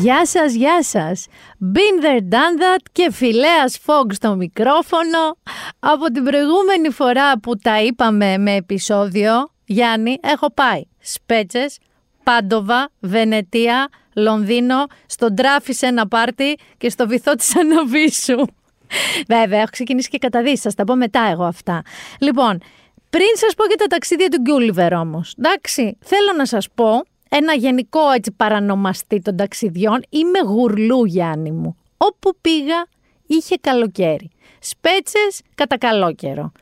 Γεια σας, γεια σας. Been there, done that και φιλέας Fog στο μικρόφωνο. Από την προηγούμενη φορά που τα είπαμε με επεισόδιο, Γιάννη, έχω πάει Σπέτσες, Πάντοβα, Βενετία, Λονδίνο, στον Τράφι σε ένα πάρτι και στο βυθό της Αναβίσου. Βέβαια, έχω ξεκινήσει και καταδύσεις, θα τα πω μετά εγώ αυτά. Λοιπόν, πριν σας πω και τα ταξίδια του Γκούλιβερ όμως, εντάξει, θέλω να σας πω ένα γενικό έτσι παρανομαστή των ταξιδιών. Είμαι γουρλού Γιάννη μου. Όπου πήγα είχε καλοκαίρι. Σπέτσες κατά καλό καιρό.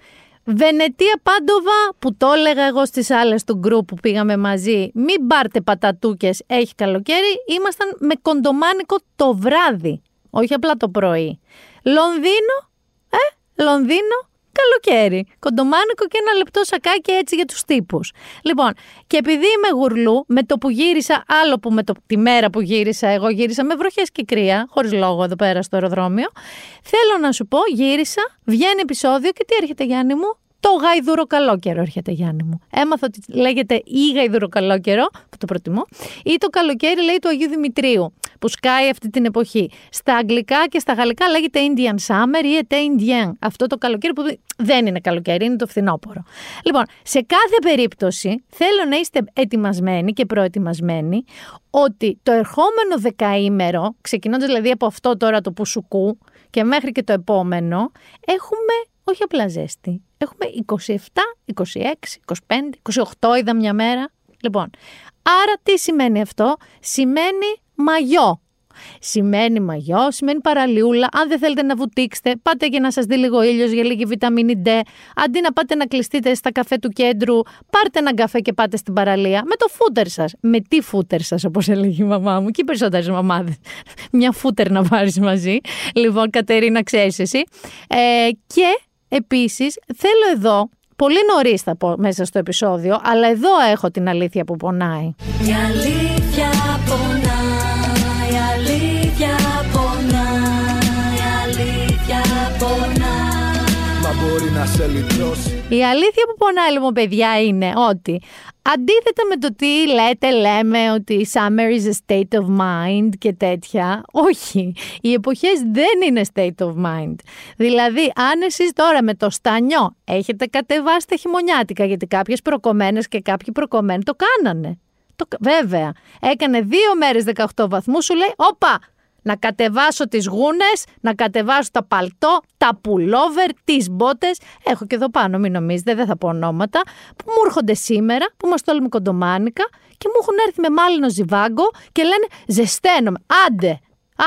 Βενετία Πάντοβα που το έλεγα εγώ στις άλλες του γκρουπ που πήγαμε μαζί μην πάρτε πατατούκες έχει καλοκαίρι ήμασταν με κοντομάνικο το βράδυ όχι απλά το πρωί Λονδίνο ε Λονδίνο καλοκαίρι. Κοντομάνικο και ένα λεπτό σακάκι έτσι για τους τύπους. Λοιπόν, και επειδή είμαι γουρλού, με το που γύρισα, άλλο που με το, τη μέρα που γύρισα, εγώ γύρισα με βροχές και κρύα, χωρίς λόγο εδώ πέρα στο αεροδρόμιο. Θέλω να σου πω, γύρισα, βγαίνει επεισόδιο και τι έρχεται Γιάννη μου, το γαϊδούρο καλό καιρό έρχεται Γιάννη μου. Έμαθα ότι λέγεται ή γαϊδούρο καλό καιρό, που το προτιμώ, ή το καλοκαίρι λέει του Αγίου Δημητρίου, που σκάει αυτή την εποχή. Στα αγγλικά και στα γαλλικά λέγεται Indian Summer ή Ete Indien. Αυτό το καλοκαίρι που δεν είναι καλοκαίρι, είναι το φθινόπωρο. Λοιπόν, σε κάθε περίπτωση θέλω να είστε ετοιμασμένοι και προετοιμασμένοι ότι το ερχόμενο δεκαήμερο, ξεκινώντας δηλαδή από αυτό τώρα το πουσουκού και μέχρι και το επόμενο, έχουμε όχι απλά ζέστη. Έχουμε 27, 26, 25, 28 είδα μια μέρα. Λοιπόν, άρα τι σημαίνει αυτό; Σημαίνει μαγιό. Σημαίνει μαγιό, σημαίνει παραλιούλα. Αν δεν θέλετε να βουτήξετε, πάτε για να σας δει λίγο ήλιος για λίγη βιταμίνη D. Αντί να πάτε να κλειστείτε στα καφέ του κέντρου, πάρτε έναν καφέ και πάτε στην παραλία. Με το φούτερ σας. Με τι φούτερ σας, όπως έλεγε η μαμά μου. Και οι περισσότερες μαμάδες. Μια φούτερ να πάρει μαζί. Λοιπόν, Κατερίνα, ξέρεις εσύ. Ε, και Επίσης, θέλω εδώ, πολύ νωρίς θα πω μέσα στο επεισόδιο, αλλά εδώ έχω την αλήθεια που πονάει. Η αλήθεια να σε λυτρώσει. Η αλήθεια που πονάει λοιπόν παιδιά είναι ότι Αντίθετα με το τι λέτε, λέμε ότι summer is a state of mind και τέτοια. Όχι, οι εποχές δεν είναι state of mind. Δηλαδή, αν εσείς τώρα με το στανιό έχετε κατεβάσει τα χειμωνιάτικα, γιατί κάποιες προκομμένες και κάποιοι προκομμένοι το κάνανε. Το, βέβαια, έκανε δύο μέρες 18 βαθμούς, σου λέει, όπα, να κατεβάσω τις γούνες, να κατεβάσω τα παλτό, τα πουλόβερ, τις μπότες. Έχω και εδώ πάνω, μην νομίζετε, δεν θα πω ονόματα, που μου έρχονται σήμερα, που μας τόλμη κοντομάνικα και μου έχουν έρθει με μάλινο ζιβάγκο και λένε ζεσταίνομαι. Άντε,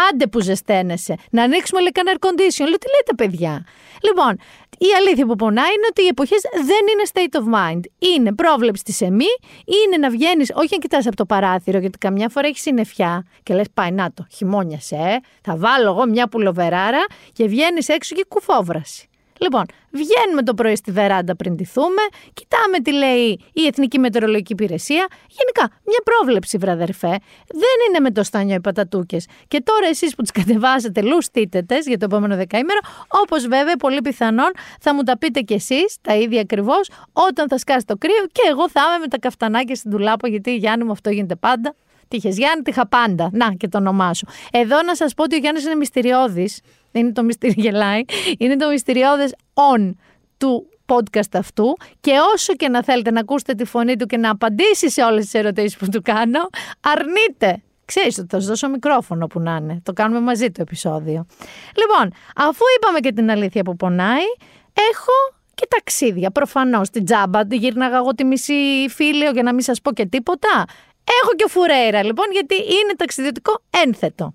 Άντε που ζεσταίνεσαι. Να ανοίξουμε λέει κανένα air condition. Λέω τι λέτε παιδιά. Λοιπόν, η αλήθεια που πονάει είναι ότι οι εποχές δεν είναι state of mind. Είναι πρόβλεψη της εμή, είναι να βγαίνεις, όχι να κοιτάς από το παράθυρο, γιατί καμιά φορά έχεις συννεφιά και λες, πάει να το, χειμώνιασε, ε. θα βάλω εγώ μια πουλοβεράρα και βγαίνεις έξω και κουφόβραση. Λοιπόν, βγαίνουμε το πρωί στη βεράντα πριν τηθούμε, κοιτάμε τι λέει η Εθνική Μετεωρολογική Υπηρεσία. Γενικά, μια πρόβλεψη, βραδερφέ. Δεν είναι με το στάνιο οι πατατούκες. Και τώρα εσείς που τις κατεβάζετε λουστίτετες για το επόμενο δεκαήμερο, όπως βέβαια πολύ πιθανόν θα μου τα πείτε κι εσείς τα ίδια ακριβώς όταν θα σκάσει το κρύο και εγώ θα είμαι με τα καφτανάκια στην τουλάπα, γιατί Γιάννη μου αυτό γίνεται πάντα. Τι είχες Γιάννη, τι είχα πάντα. Να και το όνομά σου. Εδώ να σας πω ότι ο Γιάννης είναι μυστηριώδης. Είναι το μυστήριο γελάει. Είναι το μυστηριώδες on του podcast αυτού και όσο και να θέλετε να ακούσετε τη φωνή του και να απαντήσει σε όλες τις ερωτήσεις που του κάνω, αρνείτε. Ξέρεις ότι θα σου δώσω μικρόφωνο που να είναι. Το κάνουμε μαζί το επεισόδιο. Λοιπόν, αφού είπαμε και την αλήθεια που πονάει, έχω και ταξίδια. Προφανώς την τζάμπα γύρναγα εγώ τη μισή φίλιο για να μην σας πω και τίποτα. Έχω και φουρέιρα λοιπόν γιατί είναι ταξιδιωτικό ένθετο.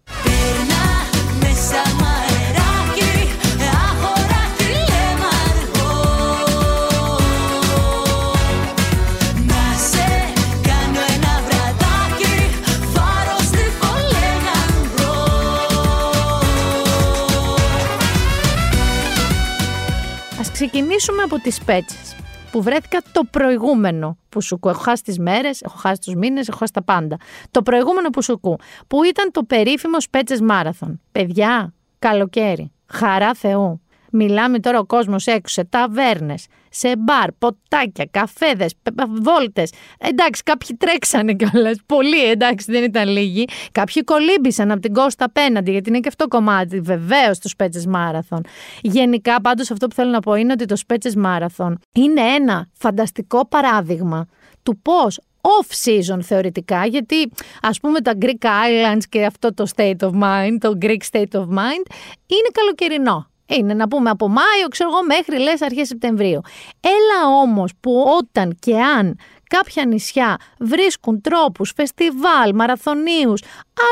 Ξεκινήσουμε από τις πέτσες που βρέθηκα το προηγούμενο που σου Έχω χάσει τις μέρες, έχω χάσει τους μήνες, έχω χάσει τα πάντα. Το προηγούμενο που σου που ήταν το περίφημος Σπέτσε Μάραθον. Παιδιά, καλοκαίρι, χαρά Θεού. Μιλάμε τώρα ο κόσμος έξω, σε ταβέρνες, σε μπαρ, ποτάκια, καφέδες, βόλτες. Εντάξει, κάποιοι τρέξανε κιόλας. Πολλοί, εντάξει, δεν ήταν λίγοι. Κάποιοι κολύμπησαν από την κόστα απέναντι, γιατί είναι και αυτό κομμάτι, βεβαίως, τους Σπέτσε Μάραθον. Γενικά, πάντως, αυτό που θέλω να πω είναι ότι το Σπέτσε Μάραθον είναι ένα φανταστικό παράδειγμα του πώς off-season θεωρητικά, γιατί ας πούμε τα Greek Islands και αυτό το state of mind, το Greek state of mind, είναι καλοκαιρινό. Είναι να πούμε από Μάιο, ξέρω εγώ, μέχρι λες αρχές Σεπτεμβρίου. Έλα όμως που όταν και αν κάποια νησιά βρίσκουν τρόπους, φεστιβάλ, μαραθωνίους,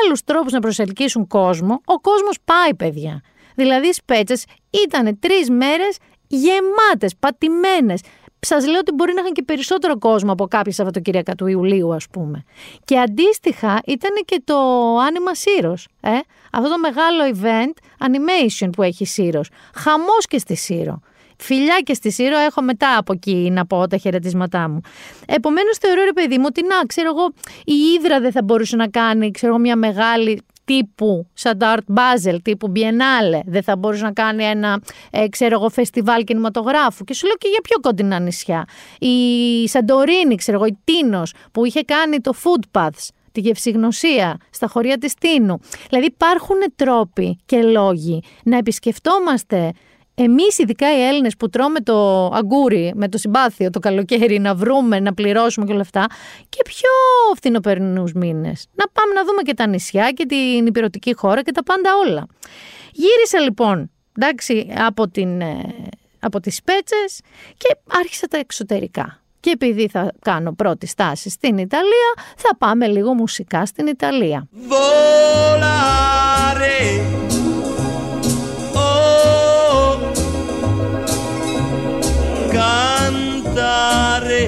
άλλους τρόπους να προσελκύσουν κόσμο, ο κόσμος πάει παιδιά. Δηλαδή οι Σπέτσες ήταν τρεις μέρες γεμάτες, πατημένες, Σας λέω ότι μπορεί να είχαν και περισσότερο κόσμο από κάποια Σαββατοκύριακα του Ιουλίου, ας πούμε. Και αντίστοιχα ήταν και το Άνιμα Σύρος. Ε; Αυτό το μεγάλο event animation που έχει Σύρος. Χαμός και στη Σύρο. Φιλιά και στη Σύρο έχω μετά από εκεί να πω τα χαιρετίσματά μου. Επομένως, θεωρώ ρε παιδί μου ότι να, ξέρω εγώ, η Ήδρα δεν θα μπορούσε να κάνει, ξέρω μια μεγάλη τύπου σαν το Art Basel, τύπου Biennale, δεν θα μπορούσε να κάνει ένα, ε, ξέρω εγώ, φεστιβάλ κινηματογράφου. Και σου λέω και για πιο κοντινά νησιά. Η Σαντορίνη, ξέρω εγώ, η Τίνος, που είχε κάνει το Footpaths, τη γευσηγνωσία στα χωριά της Τίνου. Δηλαδή υπάρχουν τρόποι και λόγοι να επισκεφτόμαστε Εμείς, ειδικά οι Έλληνες που τρώμε το αγκούρι με το συμπάθειο το καλοκαίρι, να βρούμε, να πληρώσουμε και όλα αυτά, και πιο φθινοπερνού μήνες. Να πάμε να δούμε και τα νησιά και την υπηρετική χώρα και τα πάντα όλα. Γύρισα λοιπόν, εντάξει, από, την, ε, από τις Πέτσες και άρχισα τα εξωτερικά. Και επειδή θα κάνω πρώτη στάση στην Ιταλία, θα πάμε λίγο μουσικά στην Ιταλία. Cantare.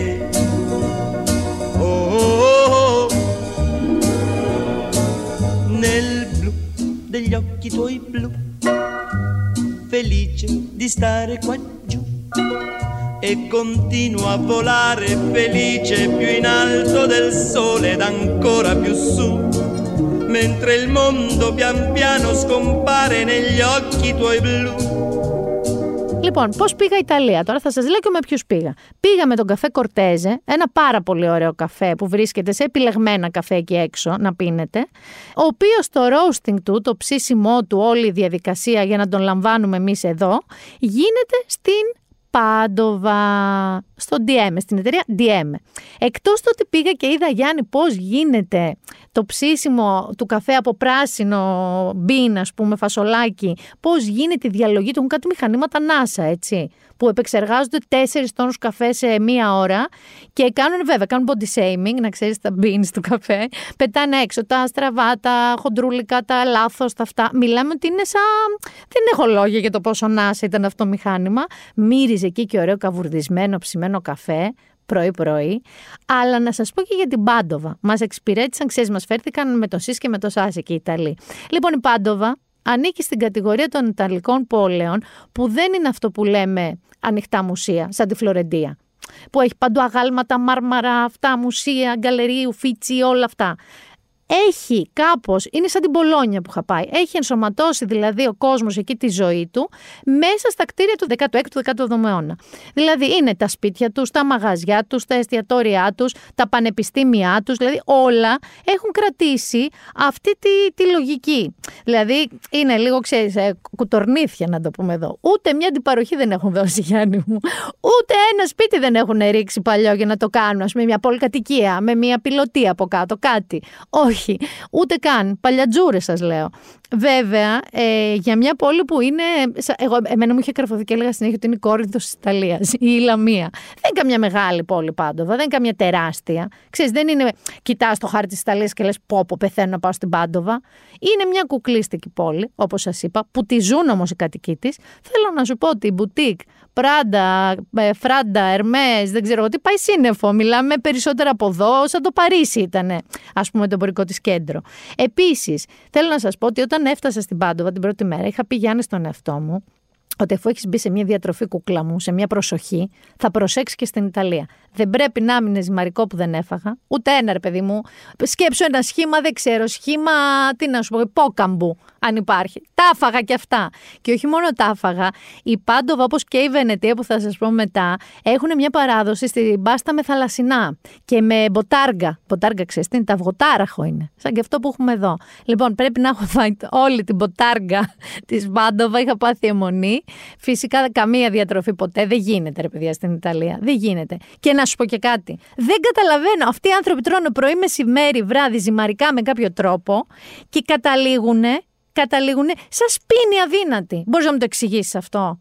Oh, oh, oh, nel blu degli occhi tuoi blu, felice di stare qua giù. E continuo a volare felice più in alto del sole ed ancora più su mentre il mondo pian piano scompare negli occhi tuoi blu Λοιπόν, πώς πήγα Ιταλία; Τώρα θα σας λέω και με ποιους πήγα. Πήγα με τον καφέ Κορτέζε, ένα πάρα πολύ ωραίο καφέ που βρίσκεται σε επιλεγμένα καφέ εκεί έξω να πίνετε. Ο οποίος το roasting του, το ψήσιμό του, όλη η διαδικασία για να τον λαμβάνουμε εμείς εδώ, γίνεται στην Πάντοβα, στο DM, στην εταιρεία DM. Εκτός του ότι πήγα και είδα Γιάννη πώς γίνεται το ψήσιμο του καφέ από πράσινο μπίν, ας πούμε, φασολάκι, πώς γίνεται η διαλογή του, έχουν κάτι μηχανήματα NASA, έτσι, που επεξεργάζονται τέσσερις τόνους καφέ σε μία ώρα και κάνουν, βέβαια, κάνουν body shaming, να ξέρεις τα beans του καφέ, πετάνε έξω τα στραβά, τα χοντρούλικα, τα λάθος, τα αυτά. Μιλάμε ότι είναι σαν... Δεν έχω λόγια για το πόσο NASA ήταν αυτό το μηχάνημα. Μύριζε εκεί και ωραίο καβουρδισμένο, ψημένο καφέ, πρωί-πρωί. Αλλά να σας πω και για την Πάντοβα. Μας εξυπηρέτησαν, ξέρεις, μας φέρθηκαν με το ΣΥΣ και με το ΣΑΣ εκεί οι Ιταλοί. Λοιπόν, η Πάντοβα ανήκει στην κατηγορία των Ιταλικών πόλεων που δεν είναι αυτό που λέμε ανοιχτά μουσεία, σαν τη Φλωρεντία. Που έχει παντού αγάλματα, μάρμαρα, αυτά, μουσεία, γκαλερί, ουφίτσι, όλα αυτά έχει κάπως, είναι σαν την Πολόνια που είχα πάει, έχει ενσωματώσει δηλαδή ο κόσμος εκεί τη ζωή του μέσα στα κτίρια του 16ου-17ου αιώνα. Δηλαδή είναι τα σπίτια τους, τα μαγαζιά τους, τα εστιατόρια τους, τα πανεπιστήμια τους, δηλαδή όλα έχουν κρατήσει αυτή τη, τη λογική. Δηλαδή είναι λίγο, ξέρεις, ε, κουτορνίθια να το πούμε εδώ. Ούτε μια αντιπαροχή δεν έχουν δώσει, Γιάννη μου. Ούτε ένα σπίτι δεν έχουν ρίξει παλιό για να το κάνουν, ας πούμε, μια πολυκατοικία, με μια πιλωτή από κάτω, κάτι. Όχι όχι, ούτε καν. Παλιατζούρες σας λέω. Βέβαια, ε, για μια πόλη που είναι. Εγώ, εμένα μου είχε καρφωθεί και έλεγα συνέχεια ότι είναι η Κόρινθο της Ιταλίας ή η Λαμία. Δεν είναι καμιά μεγάλη πόλη πάντοβα, δεν είναι καμιά τεράστια. Ξέρεις, δεν είναι. Κοιτάς το χάρτη της Ιταλίας και λες: Πω, πω, πεθαίνω να πάω στην Πάντοβα. Είναι μια κουκλίστικη πόλη, όπως σας είπα, που τη ζουν όμως οι κατοικοί της. Θέλω να σου πω ότι η μπουτίκ Πράντα, ε, Φράντα, Ερμές, δεν ξέρω τι, πάει σύννεφο. Μιλάμε περισσότερα από εδώ, σαν το Παρίσι ήταν, ας πούμε, το εμπορικό της κέντρο. Επίσης, θέλω να σας πω ότι όταν έφτασα στην Πάντοβα την πρώτη μέρα, είχα πει Γιάννη στον εαυτό μου ότι αφού έχεις μπει σε μια διατροφή κούκλα μου, σε μια προσοχή, θα προσέξεις και στην Ιταλία. Δεν πρέπει να μείνει ζυμαρικό που δεν έφαγα. Ούτε ένα, ρε παιδί μου. Σκέψω ένα σχήμα, δεν ξέρω, σχήμα, τι να σου πω, υπόκαμπου, αν υπάρχει. Τα έφαγα κι αυτά. Και όχι μόνο τα έφαγα, η Πάντοβα, όπως και η Βενετία που θα σας πω μετά, έχουν μια παράδοση στην πάστα με θαλασσινά και με μποτάργα. Μποτάργα, ξέρεις τι είναι, τα αυγοτάραχο είναι. Σαν και αυτό που έχουμε εδώ. Λοιπόν, πρέπει να έχω φάει όλη την μποτάργα της Πάντοβα, είχα πάθει αιμονή. Φυσικά καμία διατροφή ποτέ δεν γίνεται, ρε παιδιά, στην Ιταλία. Δεν γίνεται. Και να σου πω και κάτι. Δεν καταλαβαίνω. Αυτοί οι άνθρωποι τρώνε πρωί, μεσημέρι, βράδυ, ζυμαρικά με κάποιο τρόπο και καταλήγουν, καταλήγουν σαν σπίνη αδύνατη. Μπορείς να μου το εξηγήσεις αυτό;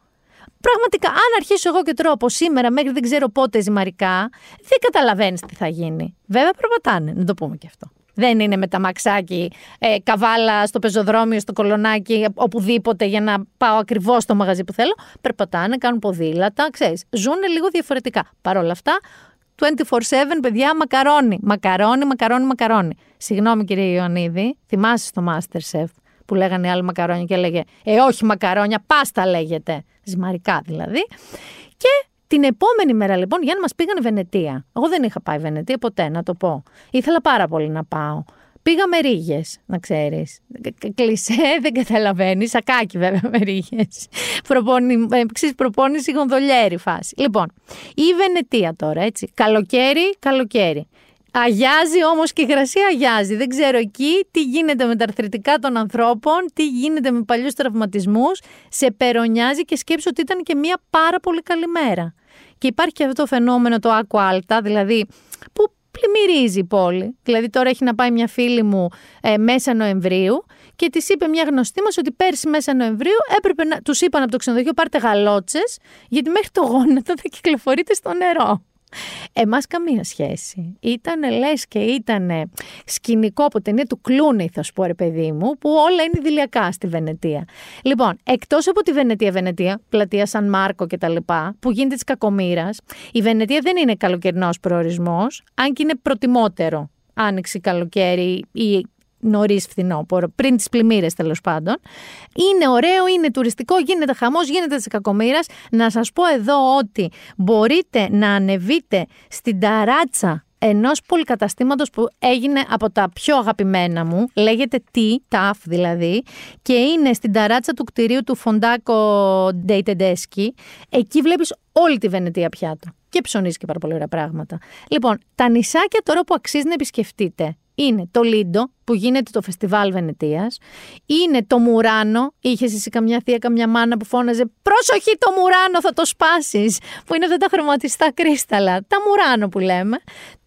Πραγματικά, αν αρχίσω εγώ και τρώω από σήμερα μέχρι δεν ξέρω πότε ζυμαρικά, δεν καταλαβαίνεις τι θα γίνει. Βέβαια, περπατάνε, να το πούμε και αυτό. Δεν είναι με τα μαξάκι, ε, καβάλα στο πεζοδρόμιο, στο κολονάκι, οπουδήποτε για να πάω ακριβώς στο μαγαζί που θέλω. Περπατάνε, κάνουν ποδήλατα, ξέρεις. Ζουν λίγο διαφορετικά. Παρ' όλα αυτά, 24-7, παιδιά, μακαρόνι. Μακαρόνι, μακαρόνι, μακαρόνι. Συγγνώμη, κύριε Ιωαννίδη, θυμάσαι στο Masterchef που λέγανε άλλοι μακαρόνια και έλεγε Ε, όχι μακαρόνια, πάστα λέγεται. Ζυμαρικά δηλαδή. Και την επόμενη μέρα λοιπόν, για να μας πήγαν Βενετία. Εγώ δεν είχα πάει Βενετία ποτέ, να το πω. Ήθελα πάρα πολύ να πάω. Πήγαμε ρίγε, να ξέρεις. Κλεισέ, δεν καταλαβαίνεις. Σακάκι, βέβαια, με ρίγε. Προπόνη, προπόνηση γονδολιέρη φάση. Λοιπόν, η Βενετία τώρα, έτσι. Καλοκαίρι, καλοκαίρι. Αγιάζει όμως και η υγρασία αγιάζει. Δεν ξέρω εκεί τι γίνεται με τα αρθρητικά των ανθρώπων, τι γίνεται με παλιούς τραυματισμούς. Σε περονιάζει και σκέψω ότι ήταν και μια πάρα πολύ καλή μέρα. Και υπάρχει και αυτό το φαινόμενο το άκου άλτα, δηλαδή που πλημμυρίζει η πόλη. Δηλαδή τώρα έχει να πάει μια φίλη μου ε, μέσα Νοεμβρίου και της είπε μια γνωστή μας ότι πέρσι μέσα Νοεμβρίου έπρεπε να. Τους είπαν από το ξενοδοχείο πάρτε γαλότσες, γιατί μέχρι το γόνατο θα κυκλοφορείτε στο νερό. Εμάς καμία σχέση. Ήταν λες και ήταν σκηνικό από ταινία του Κλούνι, θα σου πω ρε παιδί μου, που όλα είναι ιδηλιακά στη Βενετία. Λοιπόν, εκτός από τη Βενετία, Βενετία, πλατεία Σαν Μάρκο κτλ., που γίνεται της κακομήρα, η Βενετία δεν είναι καλοκαιρινός προορισμός, αν και είναι προτιμότερο άνοιξη, καλοκαίρι ή νωρίς φθινόπωρο, πριν τις πλημμύρες τέλος πάντων. Είναι ωραίο, είναι τουριστικό, γίνεται χαμός, γίνεται της κακομήρα. Να σας πω εδώ ότι μπορείτε να ανεβείτε στην ταράτσα ενός πολυκαταστήματο που έγινε από τα πιο αγαπημένα μου, λέγεται T, TAF δηλαδή, και είναι στην ταράτσα του κτηρίου του Φοντάκο Ντέιτεντέσκι. Εκεί βλέπεις όλη τη Βενετία πιάτο. Και ψωνίζει και πάρα πολύ ωραία πράγματα. Λοιπόν, τα νησάκια τώρα που αξίζει να επισκεφτείτε είναι το Λίντο που γίνεται το φεστιβάλ Βενετίας, είναι το Μουράνο, είχες εσύ καμιά θεία, καμιά μάνα που φώναζε «Πρόσοχη το Μουράνο, θα το σπάσεις», που είναι αυτά τα χρωματιστά κρίσταλα, τα Μουράνο που λέμε,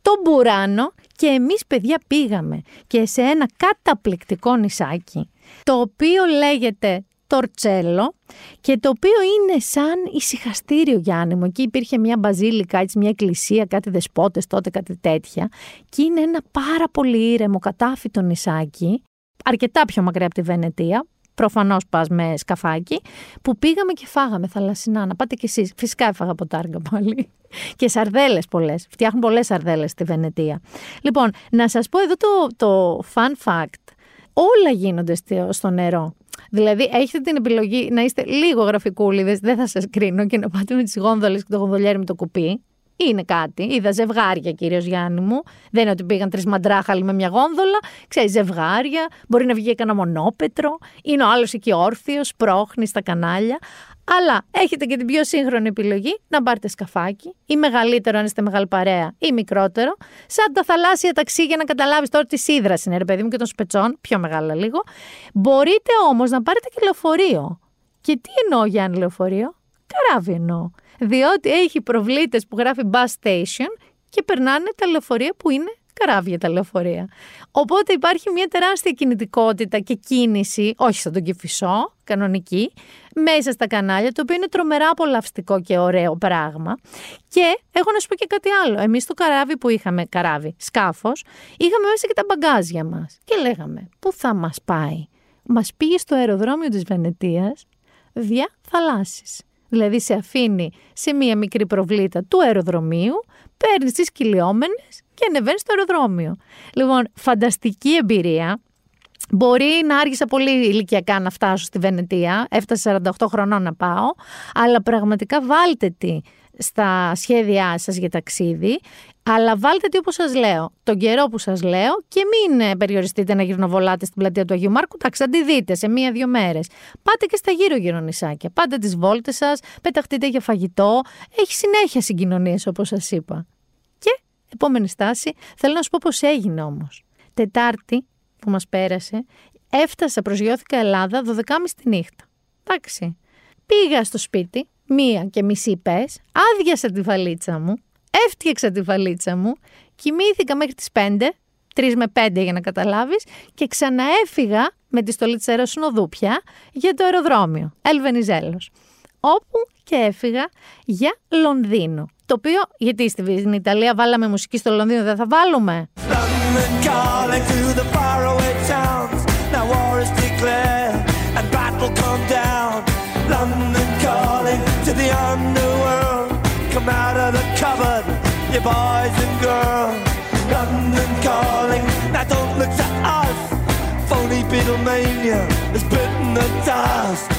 το Μπουράνο και εμείς παιδιά πήγαμε και σε ένα καταπληκτικό νησάκι, το οποίο λέγεται Τορτσέλο και το οποίο είναι σαν ησυχαστήριο Γιάννη μου. Εκεί υπήρχε μια μπαζίλικα, έτσι, μια εκκλησία, κάτι δεσπότες τότε, κάτι τέτοια και είναι ένα πάρα πολύ ήρεμο κατάφυτο νησάκι, αρκετά πιο μακριά από τη Βενετία, προφανώς πας με σκαφάκι, που πήγαμε και φάγαμε θαλασσινά. Να πάτε κι εσείς. Φυσικά έφαγα από τάργα πάλι. Και σαρδέλες πολλές. Φτιάχνουν πολλές σαρδέλες στη Βενετία. Λοιπόν, να σας πω εδώ το, το fun fact. Όλα γίνονται στο νερό. Δηλαδή, έχετε την επιλογή να είστε λίγο γραφικούλιδες, δεν θα σας κρίνω και να πάτε με τις γόνδολες και το γονδολιέρι με το κουπί. Είναι κάτι. Είδα ζευγάρια, κύριο Γιάννη μου. Δεν είναι ότι πήγαν τρεις μαντράχαλοι με μια γόνδολα. Ξέρεις, ζευγάρια. Μπορεί να βγει κανένα μονόπετρο. Είναι ο άλλος εκεί όρθιος, πρόχνει στα κανάλια. Αλλά έχετε και την πιο σύγχρονη επιλογή να πάρετε σκαφάκι ή μεγαλύτερο αν είστε μεγάλη παρέα ή μικρότερο, σαν τα θαλάσσια ταξί για να καταλάβεις τώρα τι σίδρας είναι, ρε παιδί μου και των σπετσών, πιο μεγάλα λίγο. Μπορείτε όμως να πάρετε και λεωφορείο. Και τι εννοώ Γιάννη λεωφορείο, καράβι εννοώ. Διότι έχει προβλήτες που γράφει bus station και περνάνε τα λεωφορεία που είναι καράβια τα λεωφορεία. Οπότε υπάρχει μια τεράστια κινητικότητα και κίνηση, όχι σαν τον Κηφισό, κανονική, μέσα στα κανάλια, το οποίο είναι τρομερά απολαυστικό και ωραίο πράγμα. Και έχω να σου πω και κάτι άλλο. Εμείς το καράβι που είχαμε, καράβι, σκάφος, είχαμε μέσα και τα μπαγκάζια μας. Και λέγαμε, πού θα μας πάει; Μας πήγε στο αεροδρόμιο της Βενετίας δια θαλάσσης. Δηλαδή σε αφήνει σε μία μικρή προβλήτα του αεροδρομίου, παίρνεις τις κυλιόμενες και ανεβαίνεις στο αεροδρόμιο. Λοιπόν, φανταστική εμπειρία. Μπορεί να άργησα πολύ ηλικιακά να φτάσω στη Βενετία. Έφτασα 48 χρονών να πάω. Αλλά πραγματικά βάλτε τη στα σχέδιά σας για ταξίδι. Αλλά βάλτε τι όπως σας λέω, τον καιρό που σας λέω και μην ε, περιοριστείτε να γυρνοβολάτε στην πλατεία του Αγίου Μάρκου. Τα τη δείτε σε μία-δύο μέρες. Πάτε και στα γύρω-γύρω νησάκια. Πάτε τις βόλτες σας, πεταχτείτε για φαγητό. Έχει συνέχεια συγκοινωνίες όπως σας είπα. Και επόμενη στάση, θέλω να σου πω πώς έγινε όμως. Τετάρτη που μας πέρασε, έφτασα, προσγειώθηκα Ελλάδα 12.30 τη νύχτα. Εντάξει. Πήγα στο σπίτι, μία και μισή πες, άδειασα τη βαλίτσα μου, έφτιαξα τη βαλίτσα μου, κοιμήθηκα μέχρι τις 5, 3 με 5 για να καταλάβεις, και ξαναέφυγα με τη στολή της αεροσυνοδού πια για το αεροδρόμιο, Ελβενιζέλος, όπου και έφυγα για Λονδίνο. Το οποίο, γιατί στην Ιταλία βάλαμε μουσική στο Λονδίνο, δεν θα βάλουμε. come boys and girls. London calling, now don't look to us. Phony Beatlemania has bitten the dust.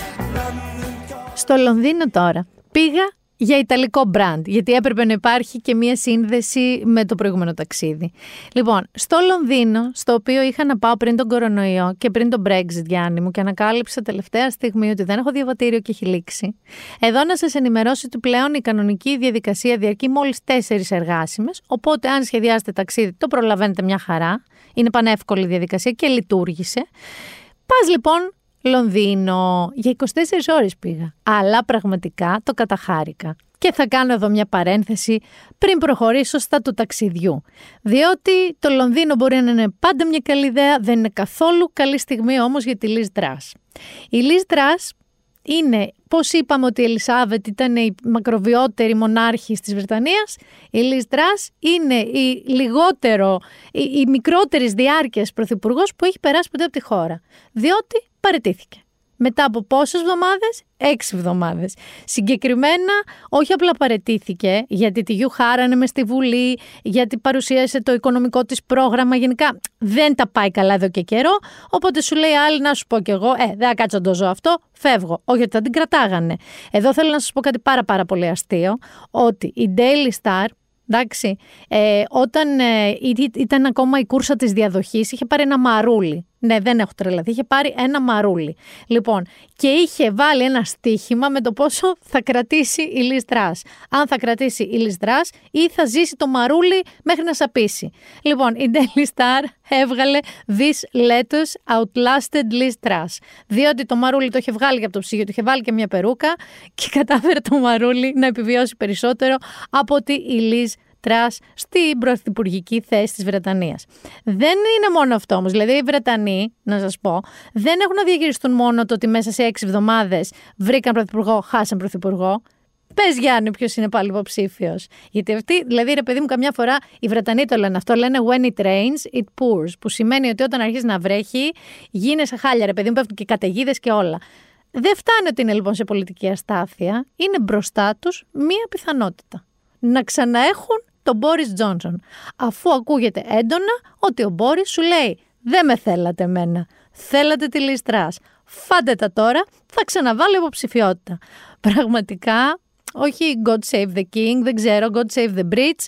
Στο Λονδίνο τώρα πήγα για ιταλικό brand, γιατί έπρεπε να υπάρχει και μία σύνδεση με το προηγούμενο ταξίδι. Λοιπόν, στο Λονδίνο, στο οποίο είχα να πάω πριν τον κορονοϊό και πριν τον Brexit, Γιάννη μου, και ανακάλυψα τελευταία στιγμή ότι δεν έχω διαβατήριο και έχει λήξει. Εδώ να σας ενημερώσω ότι πλέον η κανονική διαδικασία διαρκεί μόλις τέσσερις εργάσιμες, οπότε αν σχεδιάσετε ταξίδι, το προλαβαίνετε μια χαρά. Είναι πανεύκολη διαδικασία και λειτουργήσε. Πας λοιπόν Λονδίνο. Για 24 ώρες πήγα. Αλλά πραγματικά το καταχάρηκα. Και θα κάνω εδώ μια παρένθεση πριν προχωρήσω στα του ταξιδιού. Διότι το Λονδίνο μπορεί να είναι πάντα μια καλή ιδέα, δεν είναι καθόλου καλή στιγμή όμως για τη Liz Truss. Η Liz Truss είναι, πώς είπαμε ότι η Ελισάβετ ήταν η μακροβιότερη μονάρχη της Βρετανίας, η Liz Truss είναι η λιγότερο, η, η μικρότερης διάρκειας πρωθυπουργός που έχει περάσει ποτέ από τη χώρα. Διότι παρετήθηκε. Μετά από πόσες εβδομάδες; Έξι εβδομάδες. Συγκεκριμένα, όχι απλά παρετήθηκε, γιατί τη Γιου χάρανε μες στη Βουλή, γιατί παρουσίασε το οικονομικό της πρόγραμμα. Γενικά δεν τα πάει καλά εδώ και καιρό. Οπότε σου λέει άλλη να σου πω κι εγώ, ε, δεν θα κάτσω να το ζω αυτό, φεύγω. Όχι, γιατί θα την κρατάγανε. Εδώ θέλω να σας πω κάτι πάρα πάρα πολύ αστείο, ότι η Daily Star, εντάξει, ε, όταν ε, ήταν ακόμα η κούρσα της διαδοχής, είχε πάρει ένα μαρούλι ναι, δεν έχω τρελαθεί. Είχε πάρει ένα μαρούλι. Λοιπόν, και είχε βάλει ένα στίχημα με το πόσο θα κρατήσει η Λις Αν θα κρατήσει η Λις ή θα ζήσει το μαρούλι μέχρι να σαπίσει. Λοιπόν, η Daily Star έβγαλε This Lettuce Outlasted Liz Truss. Διότι το μαρούλι το είχε βγάλει από το ψυγείο, του είχε βάλει και μια περούκα και κατάφερε το μαρούλι να επιβιώσει περισσότερο από ότι η Liz στην πρωθυπουργική θέση της Βρετανίας. Δεν είναι μόνο αυτό όμως. Δηλαδή, οι Βρετανοί, να σας πω, δεν έχουν να διαχειριστούν μόνο το ότι μέσα σε έξι εβδομάδες βρήκαν πρωθυπουργό, χάσαν πρωθυπουργό. Πες Γιάννη, ποιος είναι πάλι υποψήφιος. Γιατί αυτοί, δηλαδή, ρε παιδί μου, καμιά φορά οι Βρετανοί το λένε αυτό. Λένε when it rains, it pours. Που σημαίνει ότι όταν αρχίζει να βρέχει, γίνεσαι χάλια, ρε παιδί μου, πέφτουν και καταιγίδες και όλα. Δεν φτάνει ότι είναι λοιπόν σε πολιτική αστάθεια. Είναι μπροστά τους μία πιθανότητα. Να ξαναέχουν τον Μπόρις Τζόνσον. Αφού ακούγεται έντονα ότι ο Μπόρις σου λέει «Δεν με θέλατε εμένα, θέλατε τη Λίστρας, φάτε τα τώρα, θα ξαναβάλω υποψηφιότητα». Πραγματικά, όχι God Save the King, δεν ξέρω, God Save the Brits,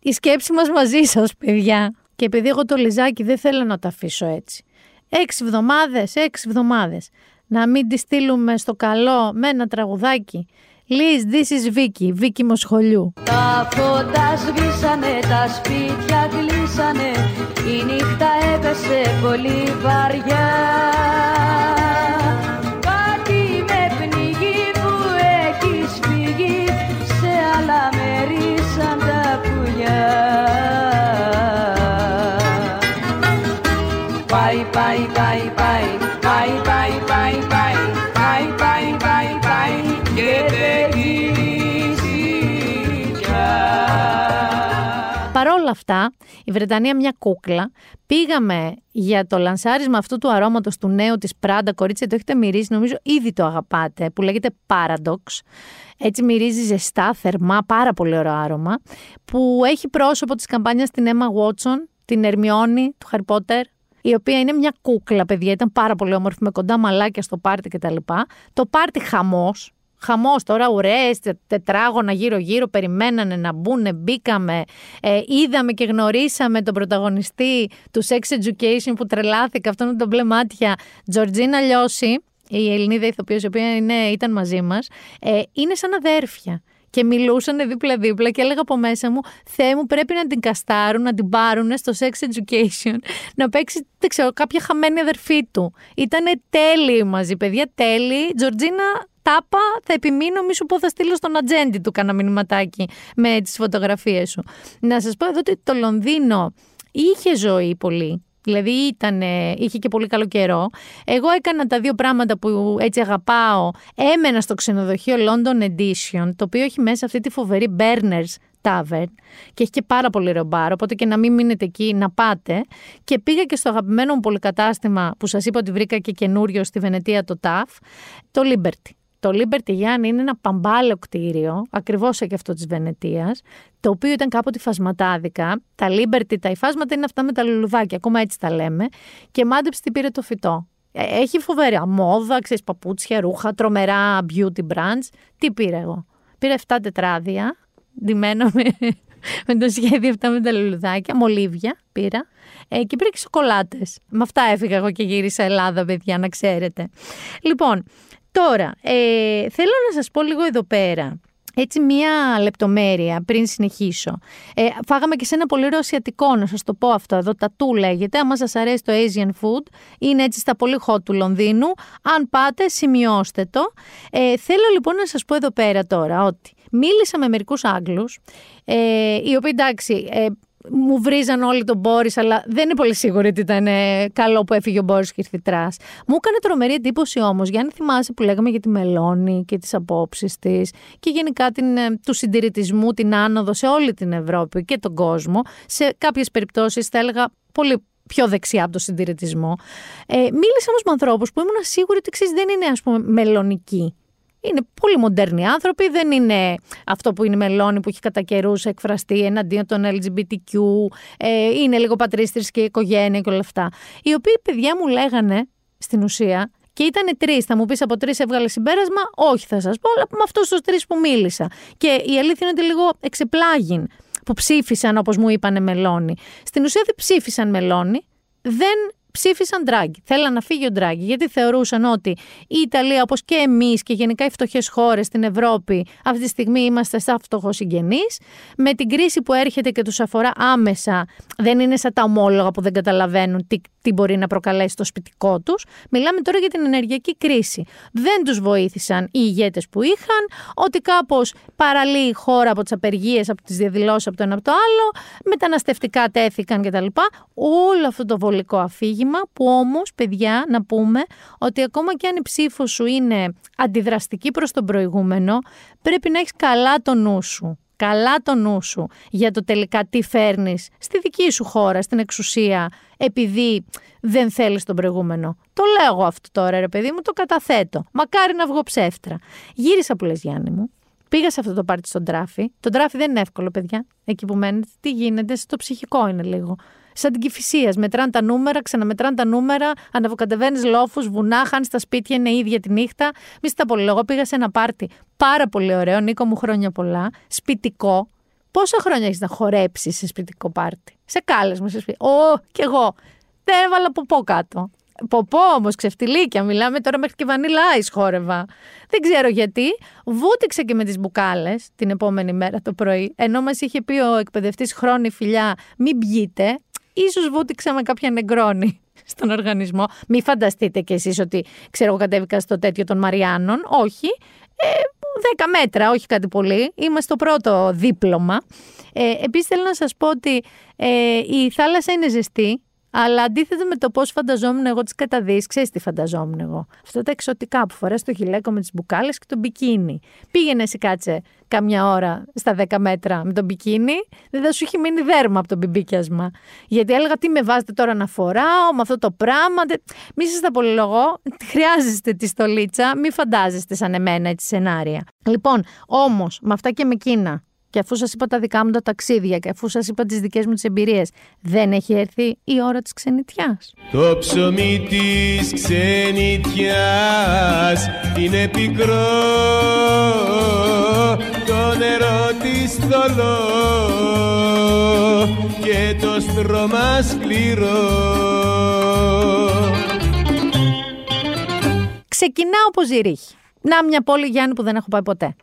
η σκέψη μας μαζί σας, παιδιά. Και επειδή εγώ το λιζάκι δεν θέλω να το αφήσω έτσι. Έξι εβδομάδες, έξι εβδομάδες. Να μην τη στείλουμε στο καλό με ένα τραγουδάκι Liz, this is Vicky, Vicky Μοσχολιού. Τα φώτα σβήσανε, τα σπίτια κλείσανε, η νύχτα έπεσε πολύ βαριά. Όλα αυτά, η Βρετανία μια κούκλα. Πήγαμε για το λανσάρισμα αυτού του αρώματος του νέου της Prada, κορίτσια, το έχετε μυρίσει, νομίζω ήδη το αγαπάτε, που λέγεται Paradox. Έτσι μυρίζει ζεστά, θερμά, πάρα πολύ ωραίο άρωμα, που έχει πρόσωπο της καμπάνιας την Emma Watson, την Ερμιόνη του Harry Potter, η οποία είναι μια κούκλα, παιδιά. Ήταν πάρα πολύ όμορφη με κοντά μαλάκια στο πάρτι κτλ. Το πάρτι χαμός. Χαμός τώρα, ουρές, τετράγωνα γύρω-γύρω, περιμένανε να μπουν, μπήκαμε. Ε, είδαμε και γνωρίσαμε τον πρωταγωνιστή του Sex Education που τρελάθηκα, αυτόν με τον μπλε μάτια, Τζορτζίνα Λιώση, η Ελληνίδα ηθοποιός, η οποία είναι, ήταν μαζί μας. Ε, είναι σαν αδέρφια και μιλούσαν δίπλα-δίπλα και έλεγα από μέσα μου, Θεέ μου, πρέπει να την καστάρουν, να την πάρουν στο sex education, να παίξει, δεν ξέρω, κάποια χαμένη αδερφή του. Ήταν τέλειοι μαζί, παιδιά, τέλειοι. Τζορτζίνα, τάπα, θα επιμείνω, μη σου πω θα στείλω στον ατζέντη του κάνα μηνυματάκι με τις φωτογραφίες σου. Να σας πω εδώ ότι το Λονδίνο είχε ζωή πολύ. Δηλαδή ήταν, είχε και πολύ καλό καιρό. Εγώ έκανα τα δύο πράγματα που έτσι αγαπάω. Έμενα στο ξενοδοχείο London Edition, το οποίο έχει μέσα αυτή τη φοβερή Berners Tavern και έχει και πάρα πολύ ρομπάρο, οπότε και να μην μείνετε εκεί να πάτε. Και πήγα και στο αγαπημένο μου πολυκατάστημα που σας είπα ότι βρήκα και καινούριο στη Βενετία το TAF, το Liberty. Το Liberty Γιάννη είναι ένα παμπάλαιο κτίριο, ακριβώς και αυτό της Βενετίας, το οποίο ήταν κάποτε φασματάδικα. Τα Liberty, τα υφάσματα είναι αυτά με τα λουλουδάκια, ακόμα έτσι τα λέμε. Και μάντεψε τι πήρε το φυτό. Ε, έχει φοβερά μόδα, ξέρεις, παπούτσια, ρούχα, τρομερά beauty brands. Τι πήρε εγώ; Πήρε 7 τετράδια, ντυμένο με, με το σχέδιο αυτά με τα λουλουδάκια, μολύβια πήρα. Ε, και πήρε και σοκολάτες. Με αυτά έφυγα εγώ και γύρισα Ελλάδα, παιδιά, να ξέρετε. Λοιπόν, Τώρα, ε, θέλω να σας πω λίγο εδώ πέρα. Έτσι μία λεπτομέρεια πριν συνεχίσω. Ε, φάγαμε και σε ένα πολύ ρωσιατικό, να σας το πω αυτό εδώ, τα του λέγεται. Αν σας αρέσει το Asian food, είναι έτσι στα πολύ hot του Λονδίνου. Αν πάτε, σημειώστε το. Ε, θέλω λοιπόν να σας πω εδώ πέρα τώρα ότι μίλησα με μερικούς Άγγλους, ε, οι οποίοι εντάξει, ε, μου βρίζαν όλοι τον Μπόρις, αλλά δεν είναι πολύ σίγουρη ότι ήταν ε, καλό που έφυγε ο Μπόρις και ήρθε η Μου έκανε τρομερή εντύπωση όμως, Γιάννη, θυμάσαι που λέγαμε για τη Μελώνη και τις απόψεις της και γενικά την, ε, του συντηρητισμού, την άνοδο σε όλη την Ευρώπη και τον κόσμο. Σε κάποιες περιπτώσεις θα έλεγα πολύ πιο δεξιά από τον συντηρητισμό. Ε, μίλησα όμως με ανθρώπους που ήμουν σίγουρη ότι εξή δεν είναι ας πούμε μελονικοί είναι πολύ μοντέρνοι άνθρωποι, δεν είναι αυτό που είναι η Μελώνη που έχει κατά καιρούς εκφραστεί εναντίον των LGBTQ, ε, είναι λίγο πατρίστρες και οικογένεια και όλα αυτά. Οι οποίοι παιδιά μου λέγανε στην ουσία και ήταν τρεις. Θα μου πεις από τρεις έβγαλε συμπέρασμα. Όχι, θα σας πω, αλλά με αυτούς τους τρεις που μίλησα. Και η αλήθεια είναι ότι λίγο εξεπλάγιν που ψήφισαν όπως μου είπανε Μελώνη. Στην ουσία δεν ψήφισαν Μελώνη, δεν ψήφισαν Ντράγκη. Θέλαν να φύγει ο Ντράγκη γιατί θεωρούσαν ότι η Ιταλία, όπως και εμείς και γενικά οι φτωχές χώρες στην Ευρώπη, αυτή τη στιγμή είμαστε σαν φτωχός συγγενείς. Με την κρίση που έρχεται και τους αφορά άμεσα, δεν είναι σαν τα ομόλογα που δεν καταλαβαίνουν τι, τι μπορεί να προκαλέσει το σπιτικό τους. Μιλάμε τώρα για την ενεργειακή κρίση. Δεν τους βοήθησαν οι ηγέτες που είχαν, ότι κάπως παραλύει η χώρα από τις απεργίες, από τις διαδηλώσεις από το ένα από το άλλο, μεταναστευτικά τέθηκαν κτλ. Όλο αυτό το βολικό αφήγημα που όμως, παιδιά, να πούμε ότι ακόμα και αν η ψήφος σου είναι αντιδραστική προς τον προηγούμενο, πρέπει να έχεις καλά το νου σου. Καλά το νου σου για το τελικά τι φέρνεις στη δική σου χώρα, στην εξουσία, επειδή δεν θέλεις τον προηγούμενο. Το λέω αυτό τώρα ρε παιδί μου, το καταθέτω. Μακάρι να βγω ψεύτρα. Γύρισα που λες Γιάννη μου. Πήγα σε αυτό το πάρτι στον τράφι. Το τράφι δεν είναι εύκολο, παιδιά. Εκεί που μένετε, τι γίνεται, στο ψυχικό είναι λίγο σαν την κυφυσίας. Μετράνε τα νούμερα, ξαναμετράνε τα νούμερα, αναβοκατεβαίνεις λόφους, βουνά, χάνεις τα σπίτια, είναι ίδια τη νύχτα. Μη στα πολύ λόγο, πήγα σε ένα πάρτι πάρα πολύ ωραίο, Νίκο μου χρόνια πολλά, σπιτικό. Πόσα χρόνια έχεις να χορέψεις σε σπιτικό πάρτι, σε κάλεσμα, σε σπίτι. Ω, κι εγώ. Δεν έβαλα ποπό κάτω. Ποπό όμως, ξεφτιλίκια. Μιλάμε τώρα μέχρι και βανίλα χόρευα. Δεν ξέρω γιατί. Βούτυξε και με τις μπουκάλες την επόμενη μέρα το πρωί. Ενώ μας είχε πει ο εκπαιδευτής χρόνη φιλιά, μην πιείτε ίσως βούτυξα με κάποια νεγκρόνη στον οργανισμό. Μη φανταστείτε κι εσείς ότι, ξέρω, κατέβηκα στο τέτοιο των Μαριάνων. Όχι. Ε, 10 μέτρα, όχι κάτι πολύ. Είμαι στο πρώτο δίπλωμα. Ε, επίσης θέλω να σας πω ότι ε, η θάλασσα είναι ζεστή. Αλλά αντίθετα με το πώς φανταζόμουν εγώ τις καταδύσεις, ξέρεις τι φανταζόμουν εγώ. Αυτά τα εξωτικά που φοράς το χιλέκο με τις μπουκάλες και το μπικίνι. Πήγαινε εσύ κάτσε καμιά ώρα στα 10 μέτρα με το μπικίνι, δεν θα σου έχει μείνει δέρμα από το μπιμπίκιασμα. Γιατί έλεγα τι με βάζετε τώρα να φοράω με αυτό το πράγμα. Μη σας τα πολυλογώ, χρειάζεστε τη στολίτσα, μη φαντάζεστε σαν εμένα έτσι σενάρια. Λοιπόν, όμως με αυτά και με εκείνα και αφού σας είπα τα δικά μου τα ταξίδια και αφού σας είπα τις δικές μου τις εμπειρίες, δεν έχει έρθει η ώρα της ξενιτιάς. Το ψωμί της ξενιτιάς είναι πικρό, το νερό της θολό και το στρώμα σκληρό. Ξεκινάω από Ζηρίχη. Να μια πόλη Γιάννη που δεν έχω πάει ποτέ.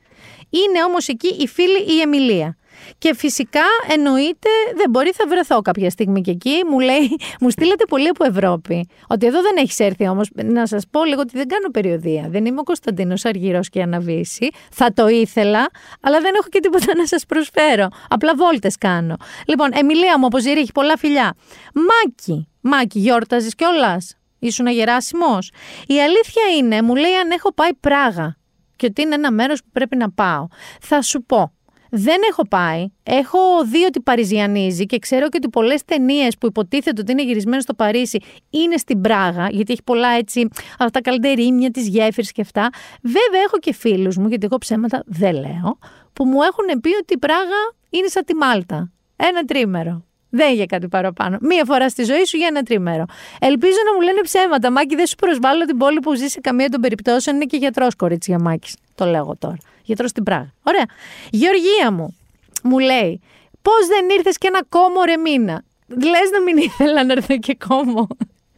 Είναι όμως εκεί η φίλη η Εμιλία. Και φυσικά εννοείται δεν μπορεί, θα βρεθώ κάποια στιγμή και εκεί. Μου λέει, μου στείλατε πολύ από Ευρώπη. Ότι εδώ δεν έχεις έρθει όμως. Να σας πω λίγο ότι δεν κάνω περιοδία. Δεν είμαι ο Κωνσταντίνος Αργυρό και Αναβίση. Θα το ήθελα, αλλά δεν έχω και τίποτα να σας προσφέρω. Απλά βόλτες κάνω. Λοιπόν, Εμιλία μου, όπως έχει πολλά φιλιά. Μάκη, Μάκη, γιόρταζες κιόλας; Ήσουν γεράσιμος; Η αλήθεια είναι, μου λέει αν έχω πάει Πράγα και ότι είναι ένα μέρος που πρέπει να πάω. Θα σου πω. Δεν έχω πάει. Έχω δει ότι παριζιανίζει και ξέρω και ότι πολλές ταινίες που υποτίθεται ότι είναι γυρισμένες στο Παρίσι είναι στην Πράγα, γιατί έχει πολλά έτσι, αυτά τα καλντερίμια της γέφυρης και αυτά. Βέβαια, έχω και φίλους μου, γιατί εγώ ψέματα δεν λέω, που μου έχουν πει ότι η Πράγα είναι σαν τη Μάλτα. Ένα τρίμερο. Δεν για κάτι παραπάνω. Μία φορά στη ζωή σου για ένα τρίμερο. Ελπίζω να μου λένε ψέματα. Μάκη, δεν σου προσβάλλω την πόλη που ζεις σε καμία των περιπτώσεων. Είναι και γιατρός κορίτσια Μάκης. Το λέω εγώ τώρα. Γιατρός στην Πράγα. Ωραία. Γεωργία μου μου λέει, πώς δεν ήρθες και ένα κόμμο ρε μήνα. Λες να μην ήθελα να έρθω και κόμμο.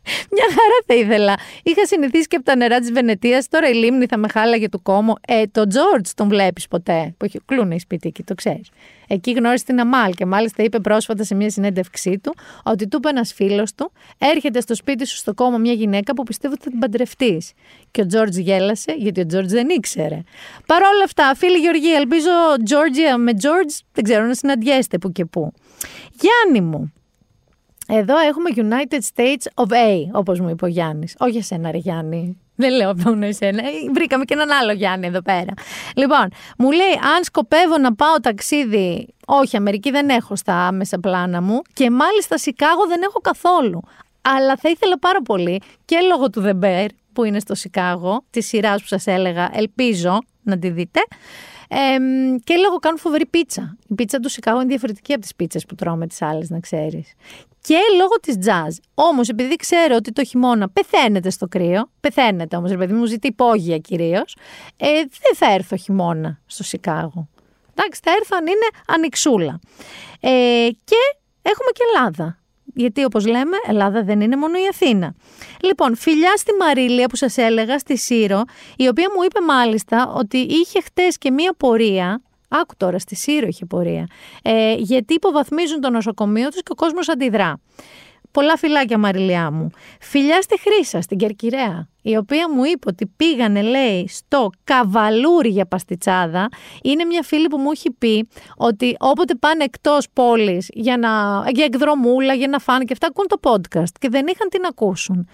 Μια χαρά θα ήθελα. Είχα συνηθίσει και από τα νερά της Βενετίας. Τώρα η λίμνη θα με χάλαγε του κόμμο. Ε, το Τζόρτζ τον βλέπεις ποτέ. Που έχει κλούνε σπιτίκι, το ξέρεις. Εκεί γνώρισε την Αμάλ και μάλιστα είπε πρόσφατα σε μια συνέντευξή του ότι του είπε ένας φίλος του, έρχεται στο σπίτι σου στο κόμμα μια γυναίκα που πιστεύω ότι θα την παντρευτείς. Και ο Τζόρτζ γέλασε, γιατί ο Τζόρτζ δεν ήξερε. Παρ' όλα αυτά, φίλη Γεωργία, ελπίζω Τζόρτζια με Τζόρτζ, δεν ξέρω να συναντιέστε που και που. Γιάννη μου, εδώ έχουμε United States of A, όπως μου είπε ο Γιάννης. Όχι εσένα ρε Γιάννη. Δεν λέω μόνο εσένα. Ε, βρήκαμε και έναν άλλο Γιάννη εδώ πέρα. Λοιπόν, μου λέει αν σκοπεύω να πάω ταξίδι. Όχι, Αμερική δεν έχω στα άμεσα πλάνα μου. Και μάλιστα Σικάγο δεν έχω καθόλου. Αλλά θα ήθελα πάρα πολύ και λόγω του The Bear που είναι στο Σικάγο, τη σειρά που σας έλεγα, ελπίζω να τη δείτε. Ε, και λόγω κάνουν φοβερή πίτσα. Η πίτσα του Σικάγο είναι διαφορετική από τις πίτσες που τρώμε τις άλλες, να ξέρεις. Και λόγω της jazz. Όμως, επειδή ξέρω ότι το χειμώνα πεθαίνετε στο κρύο, πεθαίνετε όμως, επειδή μου ζητεί υπόγεια κυρίως, ε, δεν θα έρθω χειμώνα στο Σικάγο. Εντάξει, θα έρθω αν είναι ανοιξούλα. Ε, και έχουμε και Ελλάδα. Γιατί όπως λέμε, Ελλάδα δεν είναι μόνο η Αθήνα. Λοιπόν, φιλιά στη Μαρίλια που σας έλεγα, στη Σύρο, η οποία μου είπε μάλιστα ότι είχε χτες και μία πορεία, άκου τώρα, στη Σύρο είχε πορεία, ε, γιατί υποβαθμίζουν το νοσοκομείο τους και ο κόσμος αντιδρά. Πολλά φιλάκια Μαριλιά μου. Φιλιά στη Χρύσα, στην Κερκυραία, η οποία μου είπε ότι πήγανε, λέει, στο καβαλούρι για παστιτσάδα. Είναι μια φίλη που μου έχει πει ότι όποτε πάνε εκτός πόλης για, να, για εκδρομούλα, για να φάνε και αυτά, ακούν το podcast και δεν είχαν τι να ακούσουν.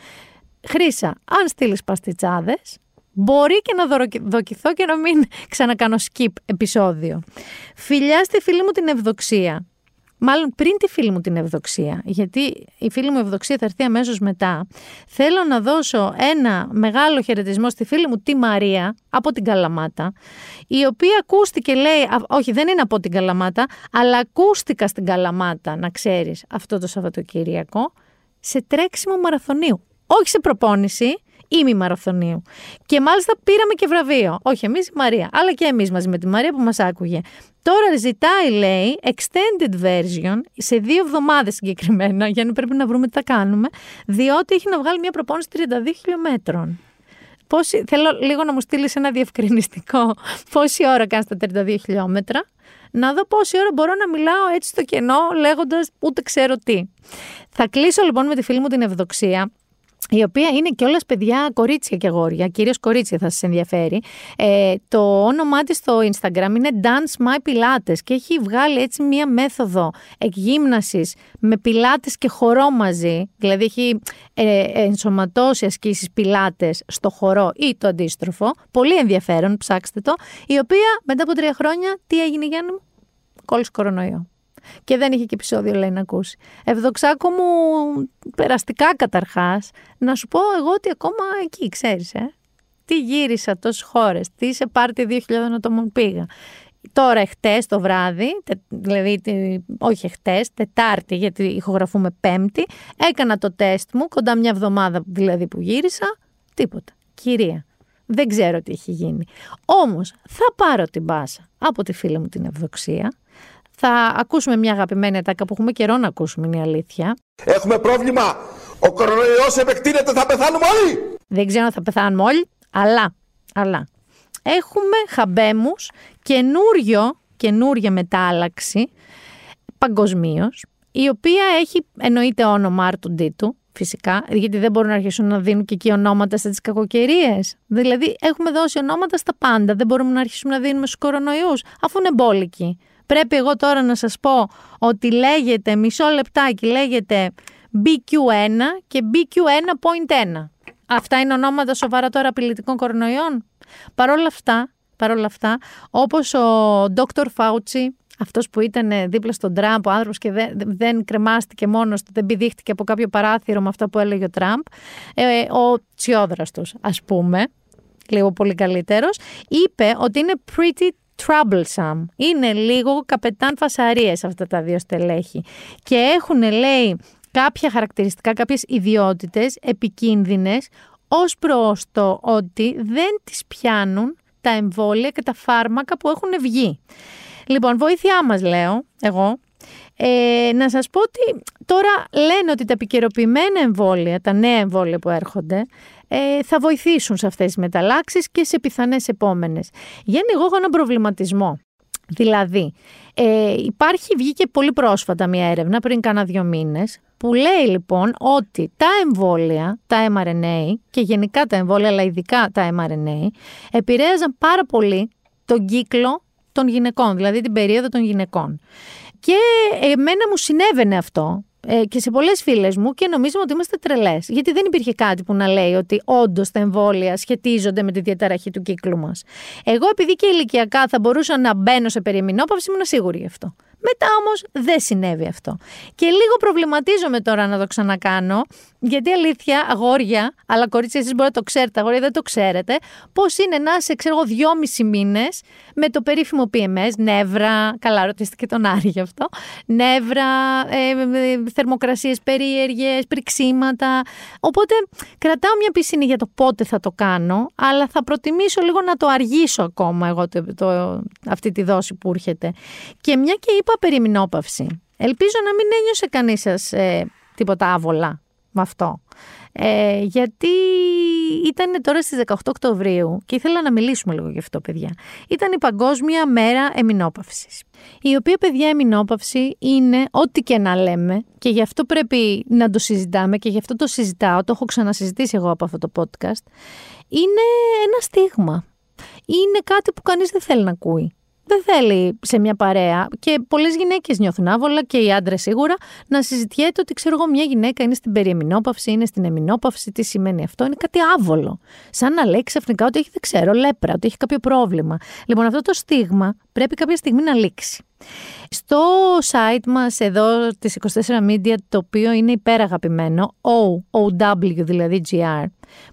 Χρύσα, αν στείλεις παστιτσάδες, μπορεί και να δοκιθώ και να μην ξανακάνω skip επεισόδιο. Φιλιά στη φίλη μου την Ευδοξία, Μάλλον πριν τη φίλη μου την Ευδοξία, γιατί η φίλη μου Ευδοξία θα έρθει αμέσως μετά, θέλω να δώσω ένα μεγάλο χαιρετισμό στη φίλη μου τη Μαρία από την Καλαμάτα, η οποία ακούστηκε, λέει, όχι δεν είναι από την Καλαμάτα, αλλά ακούστηκα στην Καλαμάτα, να ξέρεις, αυτό το Σαββατοκύριακο, σε τρέξιμο μαραθωνίου. Όχι σε προπόνηση, μη μαραθωνίου. Και μάλιστα πήραμε και βραβείο. Όχι εμείς η Μαρία, αλλά και εμείς μαζί με τη Μαρία που μας άκουγε. Τώρα ζητάει, λέει, extended version σε δύο εβδομάδες συγκεκριμένα, για να πρέπει να βρούμε τι θα κάνουμε, διότι έχει να βγάλει μια προπόνηση 32 χιλιόμετρων. Πόση, θέλω λίγο να μου στείλεις ένα διευκρινιστικό. Πόση ώρα κάνει τα 32 χιλιόμετρα, να δω πόση ώρα μπορώ να μιλάω έτσι στο κενό, λέγοντας ούτε ξέρω τι. Θα κλείσω λοιπόν με τη φίλη μου την Ευδοξία, η οποία είναι και όλα παιδιά κορίτσια και αγόρια, κυρίως κορίτσια θα σας ενδιαφέρει. Ε, το όνομά της στο Instagram είναι Dance My Pilates και έχει βγάλει έτσι μία μέθοδο εκγύμνασης με πιλάτες και χορό μαζί, δηλαδή έχει ε, ενσωματώσει ασκήσεις πιλάτες στο χορό ή το αντίστροφο, πολύ ενδιαφέρον, ψάξτε το, η οποία μετά από τρία χρόνια τι έγινε Γιάννη μου, κόλλησε κορονοϊό και δεν είχε και επεισόδιο λέει να ακούσει. Ευδοξάκο μου, περαστικά καταρχάς, να σου πω εγώ ότι ακόμα εκεί, ξέρεις, ε. Τι γύρισα τόσες χώρες, τι σε πάρτι 2.000 ατόμων πήγα. τώρα εχθές το βράδυ, δηλαδή όχι εχθές, Τετάρτη γιατί ηχογραφούμε Πέμπτη, έκανα το τεστ μου, κοντά μια εβδομάδα δηλαδή που γύρισα, τίποτα. Κυρία, δεν ξέρω τι έχει γίνει. Όμως θα πάρω την πάσα από τη φίλη μου την Ευδοξία, θα ακούσουμε μια αγαπημένη ατάκα που έχουμε καιρό να ακούσουμε, είναι η αλήθεια. Έχουμε πρόβλημα. Ο κορονοϊός επεκτείνεται, θα πεθάνουμε όλοι. Δεν ξέρω αν θα πεθάνουμε όλοι, αλλά, αλλά έχουμε χαμπέμους καινούριο, καινούρια μετάλλαξη παγκοσμίως, η οποία έχει εννοείται όνομα άρτου ντίτου, φυσικά, γιατί δεν μπορούν να αρχίσουν να δίνουν και εκεί ονόματα στι κακοκαιρίες. Δηλαδή, έχουμε δώσει ονόματα στα πάντα. Δεν μπορούμε να αρχίσουμε να δίνουμε στους κορονοϊούς, αφού είναι μπόλικοι. Πρέπει εγώ τώρα να σας πω ότι λέγεται, μισό λεπτάκι, λέγεται BQ1 και BQ1.1. Αυτά είναι ονόματα σοβαρά τώρα απειλητικών κορονοϊών. Παρ' όλα αυτά, παρόλα αυτά, όπως ο Dr. Fauci, αυτός που ήταν δίπλα στον Τραμπ, ο άνθρωπος και δεν, δεν κρεμάστηκε μόνος του, δεν πηδήχτηκε από κάποιο παράθυρο με αυτά που έλεγε ο Τραμπ, ε, ο Τσιόδραστος ας πούμε, λίγο πολύ καλύτερος, είπε ότι είναι pretty troublesome. Είναι λίγο καπετάν φασαρίες αυτά τα δύο στελέχη. Και έχουν, λέει, κάποια χαρακτηριστικά, κάποιες ιδιότητες επικίνδυνες ως προς το ότι δεν τις πιάνουν τα εμβόλια και τα φάρμακα που έχουν βγει. Λοιπόν, βοήθειά μας λέω, εγώ, ε, να σας πω ότι τώρα λένε ότι τα επικαιροποιημένα εμβόλια, τα νέα εμβόλια που έρχονται, ε, θα βοηθήσουν σε αυτές τις μεταλλάξεις και σε πιθανές επόμενες. Γιάννη, εγώ έχω έναν προβληματισμό. Δηλαδή, ε, υπάρχει, βγήκε πολύ πρόσφατα μια έρευνα πριν κάνα δύο μήνες που λέει λοιπόν ότι τα εμβόλια, τα mRNA και γενικά τα εμβόλια αλλά ειδικά τα mRNA επηρέαζαν πάρα πολύ τον κύκλο των γυναικών, δηλαδή την περίοδο των γυναικών. Και εμένα μου συνέβαινε αυτό ε, και σε πολλές φίλες μου και νομίζουμε ότι είμαστε τρελές. Γιατί δεν υπήρχε κάτι που να λέει ότι όντως τα εμβόλια σχετίζονται με τη διαταραχή του κύκλου μας. Εγώ, επειδή και ηλικιακά θα μπορούσα να μπαίνω σε περιμηνόπαυση, ήμουν σίγουρη γι' αυτό. Μετά όμως δεν συνέβη αυτό. Και λίγο προβληματίζομαι τώρα να το ξανακάνω, γιατί αλήθεια, αγόρια, αλλά κορίτσια, εσείς μπορείτε να το ξέρετε, αγόρια δεν το ξέρετε, πώς είναι να είσαι, ξέρω εγώ, δυόμισι μήνες με το περίφημο PMS, νεύρα, καλά, ρωτήστε και τον Άρη γι' αυτό, νεύρα, ε, ε θερμοκρασίες περίεργες, πριξίματα. Οπότε κρατάω μια πισίνη για το πότε θα το κάνω, αλλά θα προτιμήσω λίγο να το αργήσω ακόμα εγώ το, το, αυτή τη δόση που έρχεται. Και μια και είπα περιμηνόπαυση. Ελπίζω να μην ένιωσε κανείς σας ε, τίποτα άβολα με αυτό. Ε, γιατί ήταν τώρα στις 18 Οκτωβρίου και ήθελα να μιλήσουμε λίγο γι' αυτό παιδιά. Ήταν η Παγκόσμια Μέρα Εμινόπαυσης. Η οποία παιδιά εμινόπαυση είναι ό,τι και να λέμε και γι' αυτό πρέπει να το συζητάμε και γι' αυτό το συζητάω, το έχω ξανασυζητήσει εγώ από αυτό το podcast. Είναι ένα στίγμα. Είναι κάτι που κανείς δεν θέλει να ακούει δεν θέλει σε μια παρέα και πολλές γυναίκες νιώθουν άβολα και οι άντρες σίγουρα να συζητιέται ότι ξέρω εγώ μια γυναίκα είναι στην περιεμινόπαυση, είναι στην εμινόπαυση, τι σημαίνει αυτό, είναι κάτι άβολο. Σαν να λέει ξαφνικά ότι έχει, δεν ξέρω, λέπρα, ότι έχει κάποιο πρόβλημα. Λοιπόν, αυτό το στίγμα πρέπει κάποια στιγμή να λήξει. Στο site μας εδώ της 24 Media, το οποίο είναι υπεραγαπημένο, OW δηλαδή GR,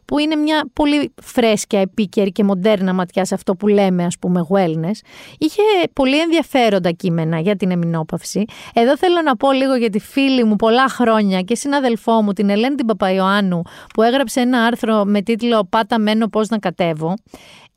που είναι μια πολύ φρέσκια, επίκαιρη και μοντέρνα ματιά σε αυτό που λέμε ας πούμε wellness, είχε πολύ ενδιαφέροντα κείμενα για την εμινόπαυση. Εδώ θέλω να πω λίγο για τη φίλη μου πολλά χρόνια και συναδελφό μου, την Ελένη την Παπαϊωάννου, που έγραψε ένα άρθρο με τίτλο «Πάτα μένω πώς να κατέβω»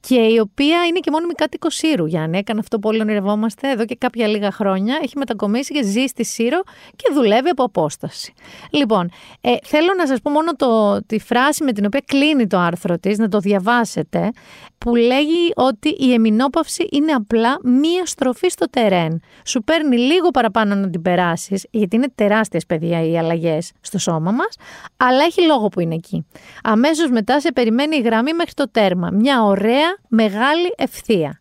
και η οποία είναι και μόνιμη κάτοικο Σύρου, Γιάννη. Έκανε αυτό που όλοι ονειρευόμαστε εδώ και κάποια λίγα χρόνια. Έχει μετακομίσει και ζει στη Σύρο και δουλεύει από απόσταση. Λοιπόν, ε, θέλω να σας πω μόνο το, τη φράση με την οποία κλείνει το άρθρο της, να το διαβάσετε, που λέγει ότι η εμινόπαυση είναι απλά μία στροφή στο τερέν. Σου παίρνει λίγο παραπάνω να την περάσεις, γιατί είναι τεράστιες παιδιά οι αλλαγές στο σώμα μας, αλλά έχει λόγο που είναι εκεί. Αμέσως μετά σε περιμένει η γραμμή μέχρι το τέρμα. Μια ωραία μεγάλη ευθεία.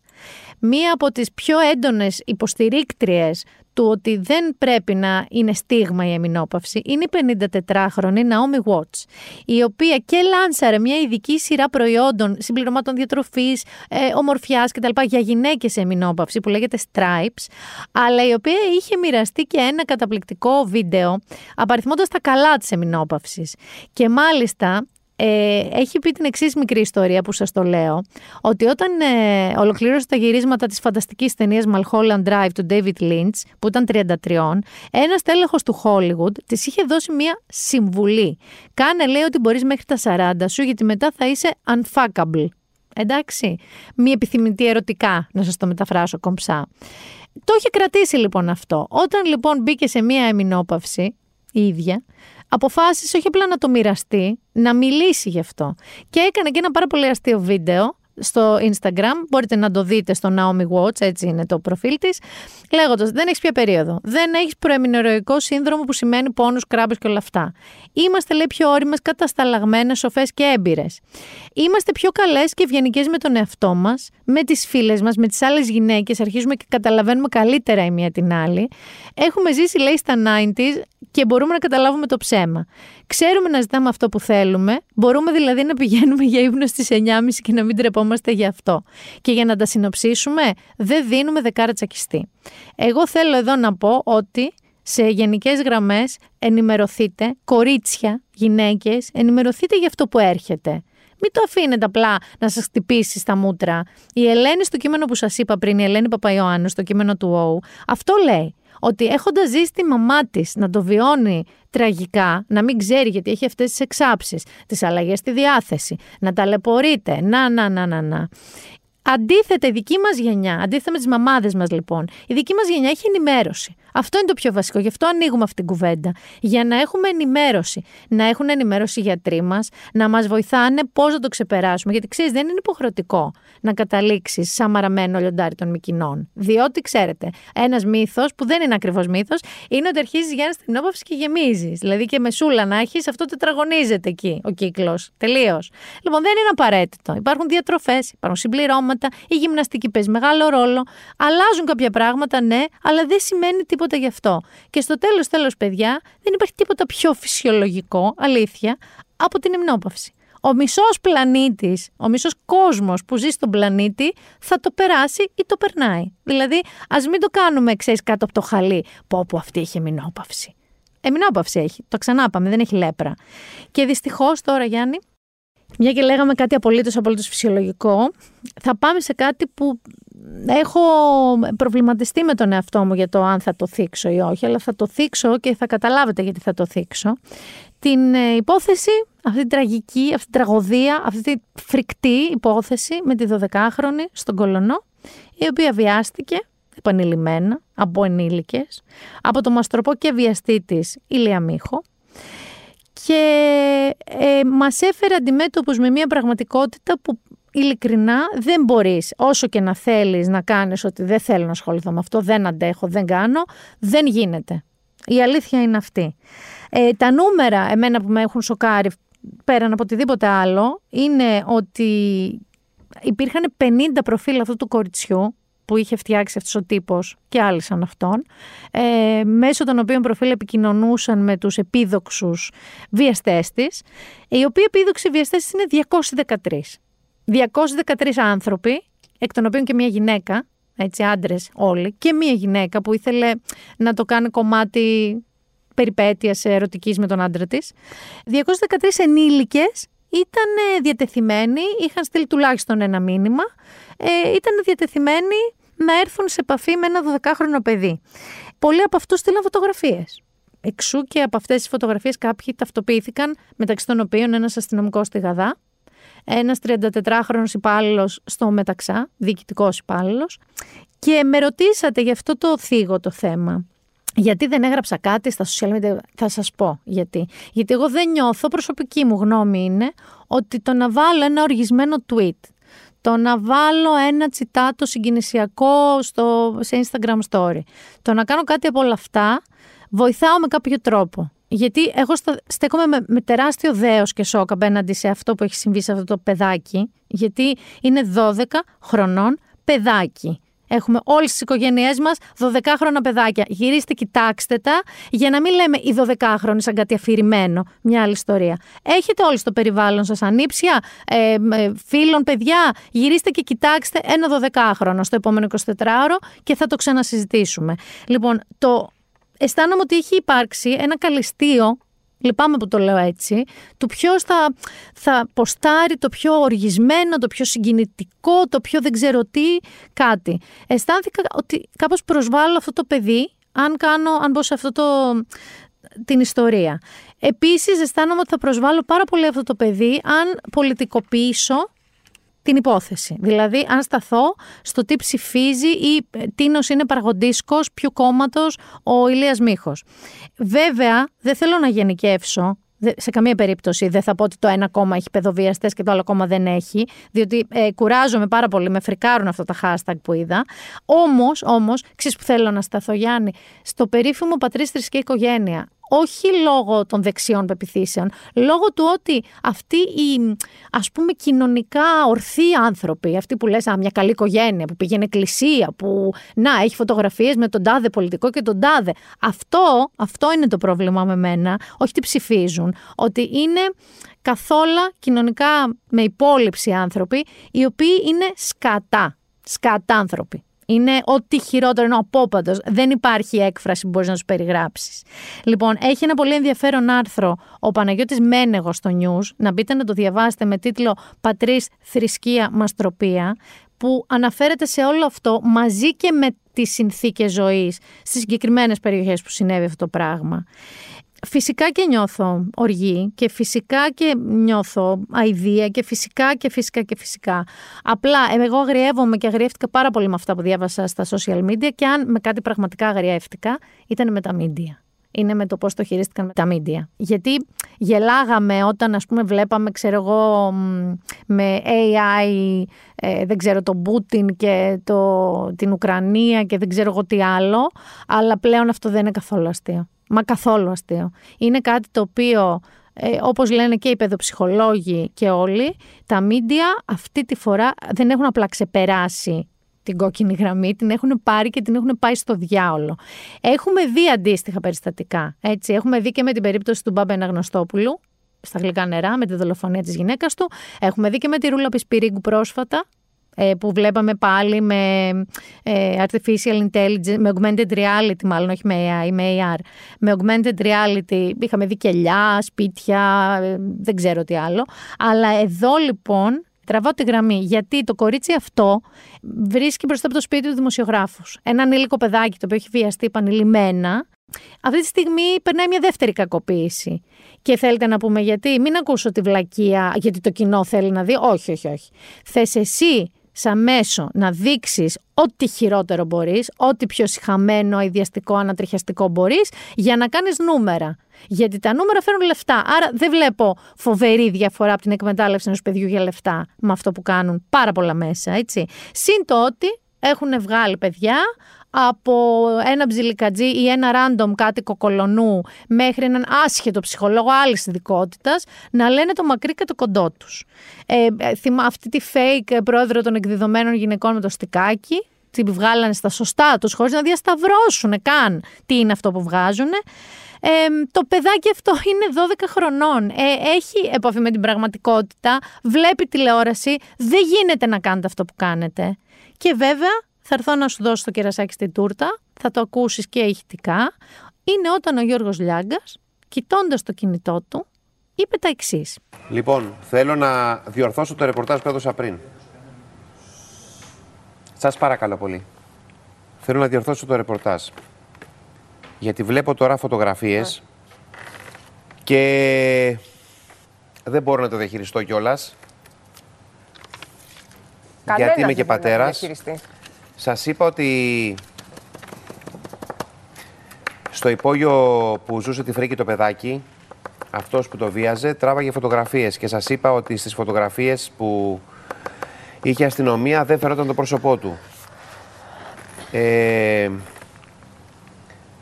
Μία από τις πιο έντονες υποστηρίκτριες του ότι δεν πρέπει να είναι στίγμα η εμινόπαυση είναι η 54χρονη Naomi Watts, η οποία και λάνσαρε μια ειδική σειρά προϊόντων, συμπληρωμάτων διατροφής, ε, ομορφιάς κτλ. για γυναίκες σε εμινόπαυση που λέγεται Stripes, αλλά η οποία είχε μοιραστεί και ένα καταπληκτικό βίντεο απαριθμώντας τα καλά της εμινόπαυσης. Και μάλιστα ε, έχει πει την εξής μικρή ιστορία που σας το λέω, ότι όταν ε, ολοκλήρωσε τα γυρίσματα της φανταστικής ταινίας Mulholland Drive του David Lynch, που ήταν 33, ένας τέλεχος του Hollywood της είχε δώσει μια συμβουλή. Κάνε λέει ότι μπορείς μέχρι τα 40 σου γιατί μετά θα είσαι unfuckable. Εντάξει, μη επιθυμητή ερωτικά, να σας το μεταφράσω κομψά. Το είχε κρατήσει λοιπόν αυτό. Όταν λοιπόν μπήκε σε μία εμεινόπαυση, η ίδια, αποφάσισε όχι απλά να το μοιραστεί, να μιλήσει γι' αυτό. Και έκανε και ένα πάρα πολύ αστείο βίντεο στο Instagram. Μπορείτε να το δείτε στο Naomi Watch, έτσι είναι το προφίλ της. Λέγοντας: Δεν έχεις πια περίοδο. Δεν έχεις προεμινερωικό σύνδρομο που σημαίνει πόνους, κράμπες και όλα αυτά. Είμαστε, λέει, πιο όριμες, κατασταλαγμένες, σοφές και έμπειρες. Είμαστε πιο καλές και ευγενικές με τον εαυτό μας, με τις φίλες μας, με τις άλλες γυναίκες. Αρχίζουμε και καταλαβαίνουμε καλύτερα η μία την άλλη. Έχουμε ζήσει, λέει, στα 90s και μπορούμε να καταλάβουμε το ψέμα. Ξέρουμε να ζητάμε αυτό που θέλουμε, μπορούμε δηλαδή να πηγαίνουμε για ύπνο στις 9.30 και να μην τρεπόμαστε γι' αυτό. Και για να τα συνοψίσουμε, δεν δίνουμε δεκάρα τσακιστή. Εγώ θέλω εδώ να πω ότι σε γενικές γραμμές ενημερωθείτε, κορίτσια, γυναίκες, ενημερωθείτε για αυτό που έρχεται. Μην το αφήνετε απλά να σας χτυπήσει στα μούτρα. Η Ελένη στο κείμενο που σας είπα πριν, η Ελένη Παπαϊωάννου στο κείμενο του ΟΟУ, αυτό λέει ότι έχοντας ζήσει τη μαμά της να το βιώνει τραγικά, να μην ξέρει γιατί έχει αυτές τις εξάψεις, τις αλλαγές στη διάθεση, να ταλαιπωρείται, να, να, να, να, να. Αντίθετα, η δική μας γενιά, αντίθετα με τις μαμάδες μας λοιπόν, η δική μας γενιά έχει ενημέρωση. Αυτό είναι το πιο βασικό. Γι' αυτό ανοίγουμε αυτή την κουβέντα. Για να έχουμε ενημέρωση. Να έχουν ενημέρωση οι γιατροί μας, να μας βοηθάνε πώς να το ξεπεράσουμε. Γιατί ξέρεις, δεν είναι υποχρεωτικό να καταλήξεις σαν μαραμένο λιοντάρι των Μικινών. Διότι ξέρετε, ένας μύθος που δεν είναι ακριβώς μύθος είναι ότι αρχίζεις για ένα στην όπαυση και γεμίζεις. Δηλαδή και μεσούλα να έχεις, αυτό τετραγωνίζεται εκεί ο κύκλος. Τελείως. Λοιπόν, δεν είναι απαραίτητο. Υπάρχουν διατροφές, υπάρχουν συμπληρώματα, η γυμναστική παίζει μεγάλο ρόλο. Αλλάζουν κάποια πράγματα, ναι, αλλά δεν σημαίνει τίποτα τίποτα γι' αυτό. Και στο τέλος, τέλος, παιδιά, δεν υπάρχει τίποτα πιο φυσιολογικό, αλήθεια, από την υμνόπαυση. Ο μισός πλανήτης, ο μισός κόσμος που ζει στον πλανήτη θα το περάσει ή το περνάει. Δηλαδή, ας μην το κάνουμε, ξέρεις, κάτω από το χαλί. Πω, που αυτή είχε μηνόπαυση. Εμεινόπαυση έχει. Το ξανάπαμε, δεν έχει λέπρα. Και δυστυχώς τώρα, Γιάννη, μια και λέγαμε κάτι απολύτως απολύτως φυσιολογικό, θα πάμε σε κάτι που έχω προβληματιστεί με τον εαυτό μου για το αν θα το θίξω ή όχι, αλλά θα το θίξω και θα καταλάβετε γιατί θα το θίξω. Την ε, υπόθεση, αυτή την τραγική, αυτή την τραγωδία, αυτή τη φρικτή υπόθεση με τη 12χρονη στον Κολονό, η οποία βιάστηκε επανειλημμένα από ενήλικες, από το μαστροπό και βιαστή της Ηλία Μίχο, και ε, μας έφερε αντιμέτωπους με μια πραγματικότητα που ειλικρινά δεν μπορείς όσο και να θέλεις να κάνεις ότι δεν θέλω να ασχοληθώ με αυτό, δεν αντέχω, δεν κάνω, δεν γίνεται. Η αλήθεια είναι αυτή. Ε, τα νούμερα εμένα που με έχουν σοκάρει πέραν από οτιδήποτε άλλο είναι ότι υπήρχαν 50 προφίλ αυτού του κοριτσιού που είχε φτιάξει αυτός ο τύπος και άλλοι σαν αυτόν, ε, μέσω των οποίων προφίλ επικοινωνούσαν με τους επίδοξους βιαστές της, οι οποίοι επίδοξοι βιαστές είναι 213. 213 άνθρωποι, εκ των οποίων και μια γυναίκα, έτσι άντρες όλοι, και μια γυναίκα που ήθελε να το κάνει κομμάτι περιπέτειας ερωτικής με τον άντρα της. 213 ενήλικες ήταν διατεθειμένοι, είχαν στείλει τουλάχιστον ένα μήνυμα, ε, ήταν διατεθειμένοι να έρθουν σε επαφή με ένα 12χρονο παιδί. Πολλοί από αυτούς στείλαν φωτογραφίες. Εξού και από αυτές τις φωτογραφίες κάποιοι ταυτοποιήθηκαν, μεταξύ των οποίων ένας αστυνομικός στη Γαδά, ένας 34χρονο υπάλληλος στο Μεταξά, διοικητικός υπάλληλος. Και με ρωτήσατε γι' αυτό το θίγω το θέμα. Γιατί δεν έγραψα κάτι στα social media, θα σας πω γιατί. Γιατί εγώ δεν νιώθω, προσωπική μου γνώμη είναι, ότι το να βάλω ένα οργισμένο tweet, το να βάλω ένα τσιτάτο συγκινησιακό στο, σε Instagram story, το να κάνω κάτι από όλα αυτά, βοηθάω με κάποιο τρόπο. Γιατί εγώ στέκομαι με, με τεράστιο δέος και σοκ απέναντι σε αυτό που έχει συμβεί σε αυτό το παιδάκι, γιατί είναι 12 χρονών παιδάκι. Έχουμε όλες τις οικογένειές μας 12χρονα παιδάκια. Γυρίστε, κοιτάξτε τα, για να μην λέμε οι 12χρονοι σαν κάτι αφηρημένο. Μια άλλη ιστορία. Έχετε όλοι στο περιβάλλον σας ανήψια, ε, φίλων, παιδιά; Γυρίστε και κοιτάξτε ένα 12χρονο στο επόμενο 24ωρο και θα το ξανασυζητήσουμε. Λοιπόν, το αισθάνομαι ότι έχει υπάρξει ένα καλυστείο λυπάμαι που το λέω έτσι, του ποιος θα, θα ποστάρει το πιο οργισμένο, το πιο συγκινητικό, το πιο δεν ξέρω τι κάτι. Αισθάνθηκα ότι κάπως προσβάλλω αυτό το παιδί, αν, κάνω, αν μπω σε αυτό το, την ιστορία. Επίσης αισθάνομαι ότι θα προσβάλλω πάρα πολύ αυτό το παιδί αν πολιτικοποιήσω την υπόθεση. Δηλαδή, αν σταθώ στο τι ψηφίζει ή τίνος είναι παραγοντίσκο ποιου κόμματος ο Ηλίας Μίχος. Βέβαια, δεν θέλω να γενικεύσω, σε καμία περίπτωση δεν θα πω ότι το ένα κόμμα έχει παιδοβιαστές και το άλλο κόμμα δεν έχει, διότι ε, κουράζομαι πάρα πολύ, με φρικάρουν αυτά τα hashtag που είδα. Όμως, όμως, ξέρεις που θέλω να σταθώ Γιάννη, στο περίφημο πατρίς θρησκεία οικογένεια, όχι λόγω των δεξιών πεπιθήσεων, λόγω του ότι αυτοί οι ας πούμε κοινωνικά ορθοί άνθρωποι, αυτοί που λες α, μια καλή οικογένεια, που πήγαινε εκκλησία, που να έχει φωτογραφίες με τον τάδε πολιτικό και τον τάδε. Αυτό, αυτό είναι το πρόβλημα με μένα, όχι τι ψηφίζουν, ότι είναι καθόλου κοινωνικά με υπόλοιψη άνθρωποι, οι οποίοι είναι σκατά, σκατάνθρωποι. Είναι ό,τι χειρότερο, είναι ο απόπαντο. Δεν υπάρχει έκφραση που μπορείς να τους περιγράψεις. Λοιπόν, έχει ένα πολύ ενδιαφέρον άρθρο ο Παναγιώτης Μένεγος στο News. Να μπείτε να το διαβάσετε με τίτλο Πατρίς, Θρησκεία, Μαστροπία, που αναφέρεται σε όλο αυτό μαζί και με τις συνθήκες ζωής στις συγκεκριμένες περιοχές που συνέβη αυτό το πράγμα. Φυσικά και νιώθω οργή και φυσικά και νιώθω αηδία και φυσικά και φυσικά και φυσικά. Απλά εγώ αγριεύομαι και αγριεύτηκα πάρα πολύ με αυτά που διάβασα στα social media και αν με κάτι πραγματικά αγριεύτηκα ήταν με τα media. Είναι με το πώς το χειρίστηκαν με τα media. Γιατί γελάγαμε όταν ας πούμε βλέπαμε ξέρω εγώ με AI ε, δεν ξέρω το Πούτιν και το, την Ουκρανία και δεν ξέρω εγώ τι άλλο αλλά πλέον αυτό δεν είναι καθόλου αστείο. Μα καθόλου αστείο. Είναι κάτι το οποίο, ε, όπως λένε και οι παιδοψυχολόγοι και όλοι, τα μίντια αυτή τη φορά δεν έχουν απλά ξεπεράσει την κόκκινη γραμμή, την έχουν πάρει και την έχουν πάει στο διάολο. Έχουμε δει αντίστοιχα περιστατικά. Έτσι. Έχουμε δει και με την περίπτωση του Μπάμπα Αναγνωστόπουλου, στα γλυκά νερά, με τη δολοφονία της γυναίκας του. Έχουμε δει και με τη Ρούλα Πισπυρίγκου πρόσφατα, ε, που βλέπαμε πάλι με ε, artificial intelligence, με augmented reality μάλλον, όχι με AI, με AR. Με augmented reality είχαμε δει κελιά, σπίτια, ε, δεν ξέρω τι άλλο. Αλλά εδώ λοιπόν τραβάω τη γραμμή, γιατί το κορίτσι αυτό βρίσκει μπροστά από το σπίτι του δημοσιογράφους. Ένα ανήλικο παιδάκι το οποίο έχει βιαστεί επανειλημμένα. Αυτή τη στιγμή περνάει μια δεύτερη κακοποίηση. Και θέλετε να πούμε γιατί, μην ακούσω τη βλακεία γιατί το κοινό θέλει να δει. Όχι, όχι, όχι. Θες εσύ σαν μέσο να δείξεις ό,τι χειρότερο μπορείς, ό,τι πιο συχαμένο, αειδιαστικό, ανατριχιαστικό μπορείς, για να κάνεις νούμερα. Γιατί τα νούμερα φέρνουν λεφτά. Άρα δεν βλέπω φοβερή διαφορά από την εκμετάλλευση ενός παιδιού για λεφτά με αυτό που κάνουν πάρα πολλά μέσα, έτσι. Συν το ότι έχουν βγάλει παιδιά από ένα ψιλικατζή ή ένα random κάτοικο κολονού μέχρι έναν άσχετο ψυχολόγο άλλης ειδικότητας να λένε το μακρύ και το κοντό τους. Ε, ε, θυμά αυτή τη fake πρόεδρο των εκδεδομένων γυναικών με το στικάκι, την βγάλανε στα σωστά τους χωρίς να διασταυρώσουν καν τι είναι αυτό που βγάζουν. Ε, το παιδάκι αυτό είναι 12 χρονών. Ε, έχει επαφή με την πραγματικότητα, βλέπει τηλεόραση. Δεν γίνεται να κάνετε αυτό που κάνετε. Και βέβαια θα έρθω να σου δώσω το κερασάκι στην τούρτα, θα το ακούσεις και ηχητικά. Είναι όταν ο Γιώργος Λιάγκας, κοιτώντας το κινητό του, είπε τα εξής. Λοιπόν, θέλω να διορθώσω το ρεπορτάζ που έδωσα πριν. Σας παρακαλώ πολύ. Θέλω να διορθώσω το ρεπορτάζ. Γιατί βλέπω τώρα φωτογραφίες και δεν μπορώ να το διαχειριστώ κιόλας. Γιατί είμαι και πατέρας. Σας είπα ότι στο υπόγειο που ζούσε τη φρίκη το παιδάκι, αυτός που το βίαζε, τράβαγε φωτογραφίες και σας είπα ότι στις φωτογραφίες που είχε αστυνομία δεν φερόταν το πρόσωπό του. Ε,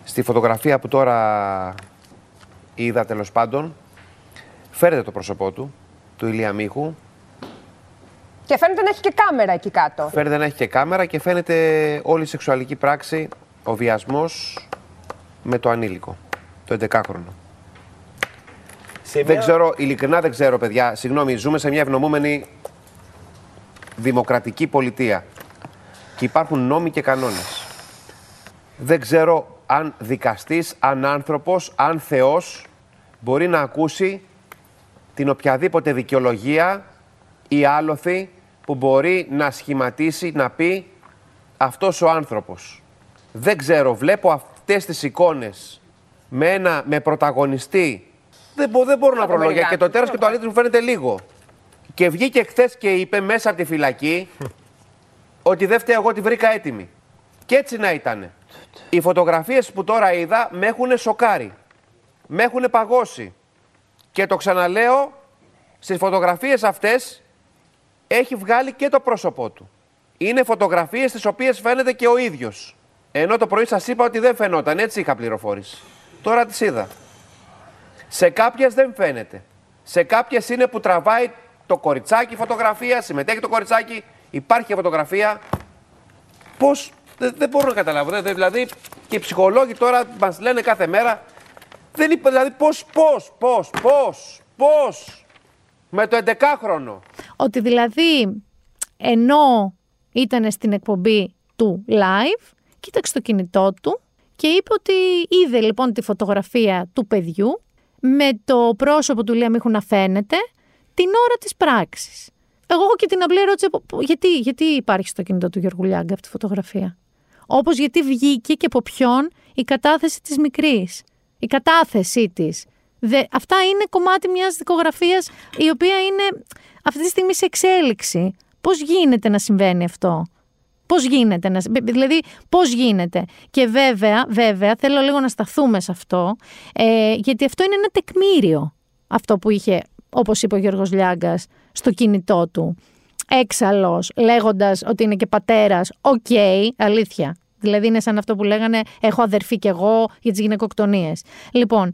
στη φωτογραφία που τώρα είδα τέλος πάντων, φέρετε το πρόσωπό του, του Ηλία Μίχου, και φαίνεται να έχει και κάμερα εκεί κάτω. Φαίνεται να έχει και κάμερα και φαίνεται όλη η σεξουαλική πράξη, ο βιασμός με το ανήλικο, το 11χρονο. Δεν ξέρω, ειλικρινά δεν ξέρω, παιδιά. Συγγνώμη, ζούμε σε μια ευνομούμενη δημοκρατική πολιτεία. Και υπάρχουν νόμοι και κανόνες. Δεν ξέρω αν δικαστής, αν άνθρωπος, αν θεός μπορεί να ακούσει την οποιαδήποτε δικαιολογία ή άλοθη που μπορεί να σχηματίσει, να πει αυτός ο άνθρωπος. Δεν ξέρω, βλέπω αυτές τις εικόνες με, ένα, με πρωταγωνιστή. Δεν, μπο, δεν μπορώ να προλογία. Και το τέρας και το αλήθεια μου φαίνεται λίγο. Και βγήκε χθες και είπε μέσα από τη φυλακή ότι δεν φταίω εγώ τη βρήκα έτοιμη. Και έτσι να ήταν. Οι φωτογραφίες που τώρα είδα με έχουν σοκάρει. Με έχουν παγώσει. Και το ξαναλέω, στις φωτογραφίες αυτές έχει βγάλει και το πρόσωπό του. Είναι φωτογραφίες στις οποίες φαίνεται και ο ίδιος. Ενώ το πρωί σας είπα ότι δεν φαινόταν, έτσι είχα πληροφόρηση. Τώρα τις είδα. Σε κάποιες δεν φαίνεται. Σε κάποιες είναι που τραβάει το κοριτσάκι φωτογραφία, συμμετέχει το κοριτσάκι, υπάρχει φωτογραφία. Πώς, δεν, δεν μπορώ να καταλάβω. Δεν, δεν- δηλαδή και οι ψυχολόγοι τώρα μας λένε κάθε μέρα, δεν είπε δηλαδή πώς, πώς, πώς, πώς, πώς, με το 11χρονο. Ότι δηλαδή ενώ ήταν στην εκπομπή του live, κοίταξε το κινητό του και είπε ότι είδε λοιπόν τη φωτογραφία του παιδιού με το πρόσωπο του Λία Μίχου να φαίνεται την ώρα της πράξης. Εγώ έχω και την απλή ερώτηση, από- που- γιατί, γιατί υπάρχει στο κινητό του Γιώργου Λιάγκα αυτή η φωτογραφία; Όπως γιατί βγήκε και από ποιον η κατάθεση της μικρής. Η κατάθεσή της. Δε, αυτά είναι κομμάτι μιας δικογραφίας η οποία είναι αυτή τη στιγμή σε εξέλιξη. Πώς γίνεται να συμβαίνει αυτό; Πώς γίνεται, να, δηλαδή πώς γίνεται; Και βέβαια, βέβαια, θέλω λίγο να σταθούμε σε αυτό, ε, γιατί αυτό είναι ένα τεκμήριο, αυτό που είχε, όπως είπε ο Γιώργος Λιάγκας, στο κινητό του. Έξαλλος, λέγοντας ότι είναι και πατέρας, οκ, αλήθεια. Δηλαδή είναι σαν αυτό που λέγανε έχω αδερφή κι εγώ για τις γυναικοκτονίες. Λοιπόν,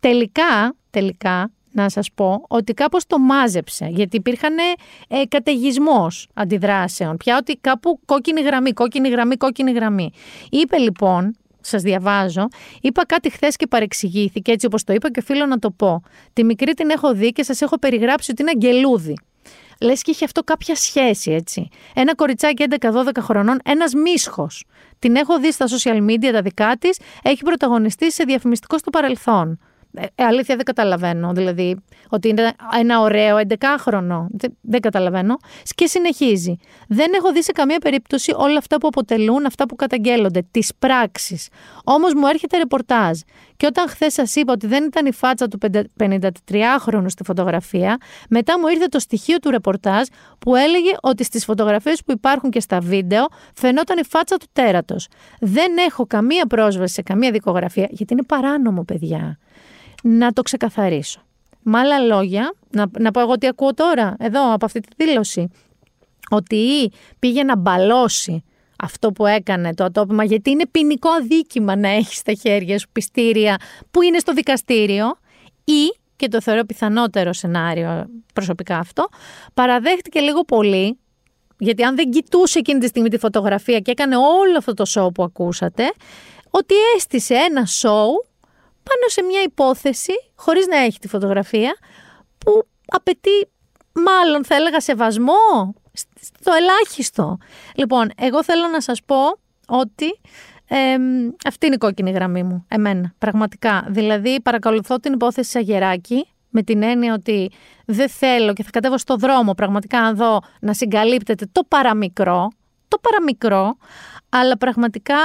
τελικά, τελικά, να σας πω ότι κάπως το μάζεψε, γιατί υπήρχαν ε, καταιγισμός αντιδράσεων. Πια ότι κάπου κόκκινη γραμμή, κόκκινη γραμμή, κόκκινη γραμμή. Είπε λοιπόν, σας διαβάζω, είπα κάτι χθες και παρεξηγήθηκε, έτσι όπως το είπα και οφείλω να το πω. Τη μικρή την έχω δει και σας έχω περιγράψει ότι είναι αγγελούδι. Λες και είχε αυτό κάποια σχέση, έτσι. Ένα κοριτσάκι 11-12 χρονών, ένας μίσχος. Την έχω δει στα social media τα δικά της, έχει πρωταγωνιστεί σε διαφημιστικό στο παρελθόν. Ε, ε, αλήθεια δεν καταλαβαίνω, δηλαδή, ότι είναι ένα ωραίο 11χρονο. Δεν, δεν καταλαβαίνω. Και συνεχίζει. Δεν έχω δει σε καμία περίπτωση όλα αυτά που αποτελούν αυτά που καταγγέλλονται, τις πράξεις. Όμως μου έρχεται ρεπορτάζ. Και όταν χθες σας είπα ότι δεν ήταν η φάτσα του 53χρονου στη φωτογραφία, μετά μου ήρθε το στοιχείο του ρεπορτάζ που έλεγε ότι στις φωτογραφίες που υπάρχουν και στα βίντεο φαινόταν η φάτσα του τέρατος. Δεν έχω καμία πρόσβαση σε καμία δικογραφία, γιατί είναι παράνομο, παιδιά. Να το ξεκαθαρίσω. Με άλλα λόγια, να, να πω εγώ τι ακούω τώρα, εδώ από αυτή τη δήλωση, ότι ή πήγε να μπαλώσει αυτό που έκανε το ατόπιμα, γιατί είναι ποινικό αδίκημα να έχει στα χέρια σου πιστήρια που είναι στο δικαστήριο, ή, και το θεωρώ πιθανότερο σενάριο προσωπικά αυτό, παραδέχτηκε λίγο πολύ, γιατί αν δεν κοιτούσε εκείνη τη στιγμή τη φωτογραφία και έκανε όλο αυτό το σοου που ακούσατε, ότι έστησε ένα σοου πάνω σε μια υπόθεση, χωρίς να έχει τη φωτογραφία, που απαιτεί μάλλον θα έλεγα σεβασμό στο ελάχιστο. Λοιπόν, εγώ θέλω να σας πω ότι εμ, αυτή είναι η κόκκινη γραμμή μου, εμένα, πραγματικά. Δηλαδή παρακολουθώ την υπόθεση Σαγεράκη με την έννοια ότι δεν θέλω και θα κατέβω στο δρόμο πραγματικά να δω να συγκαλύπτεται το παραμικρό, το παραμικρό, αλλά πραγματικά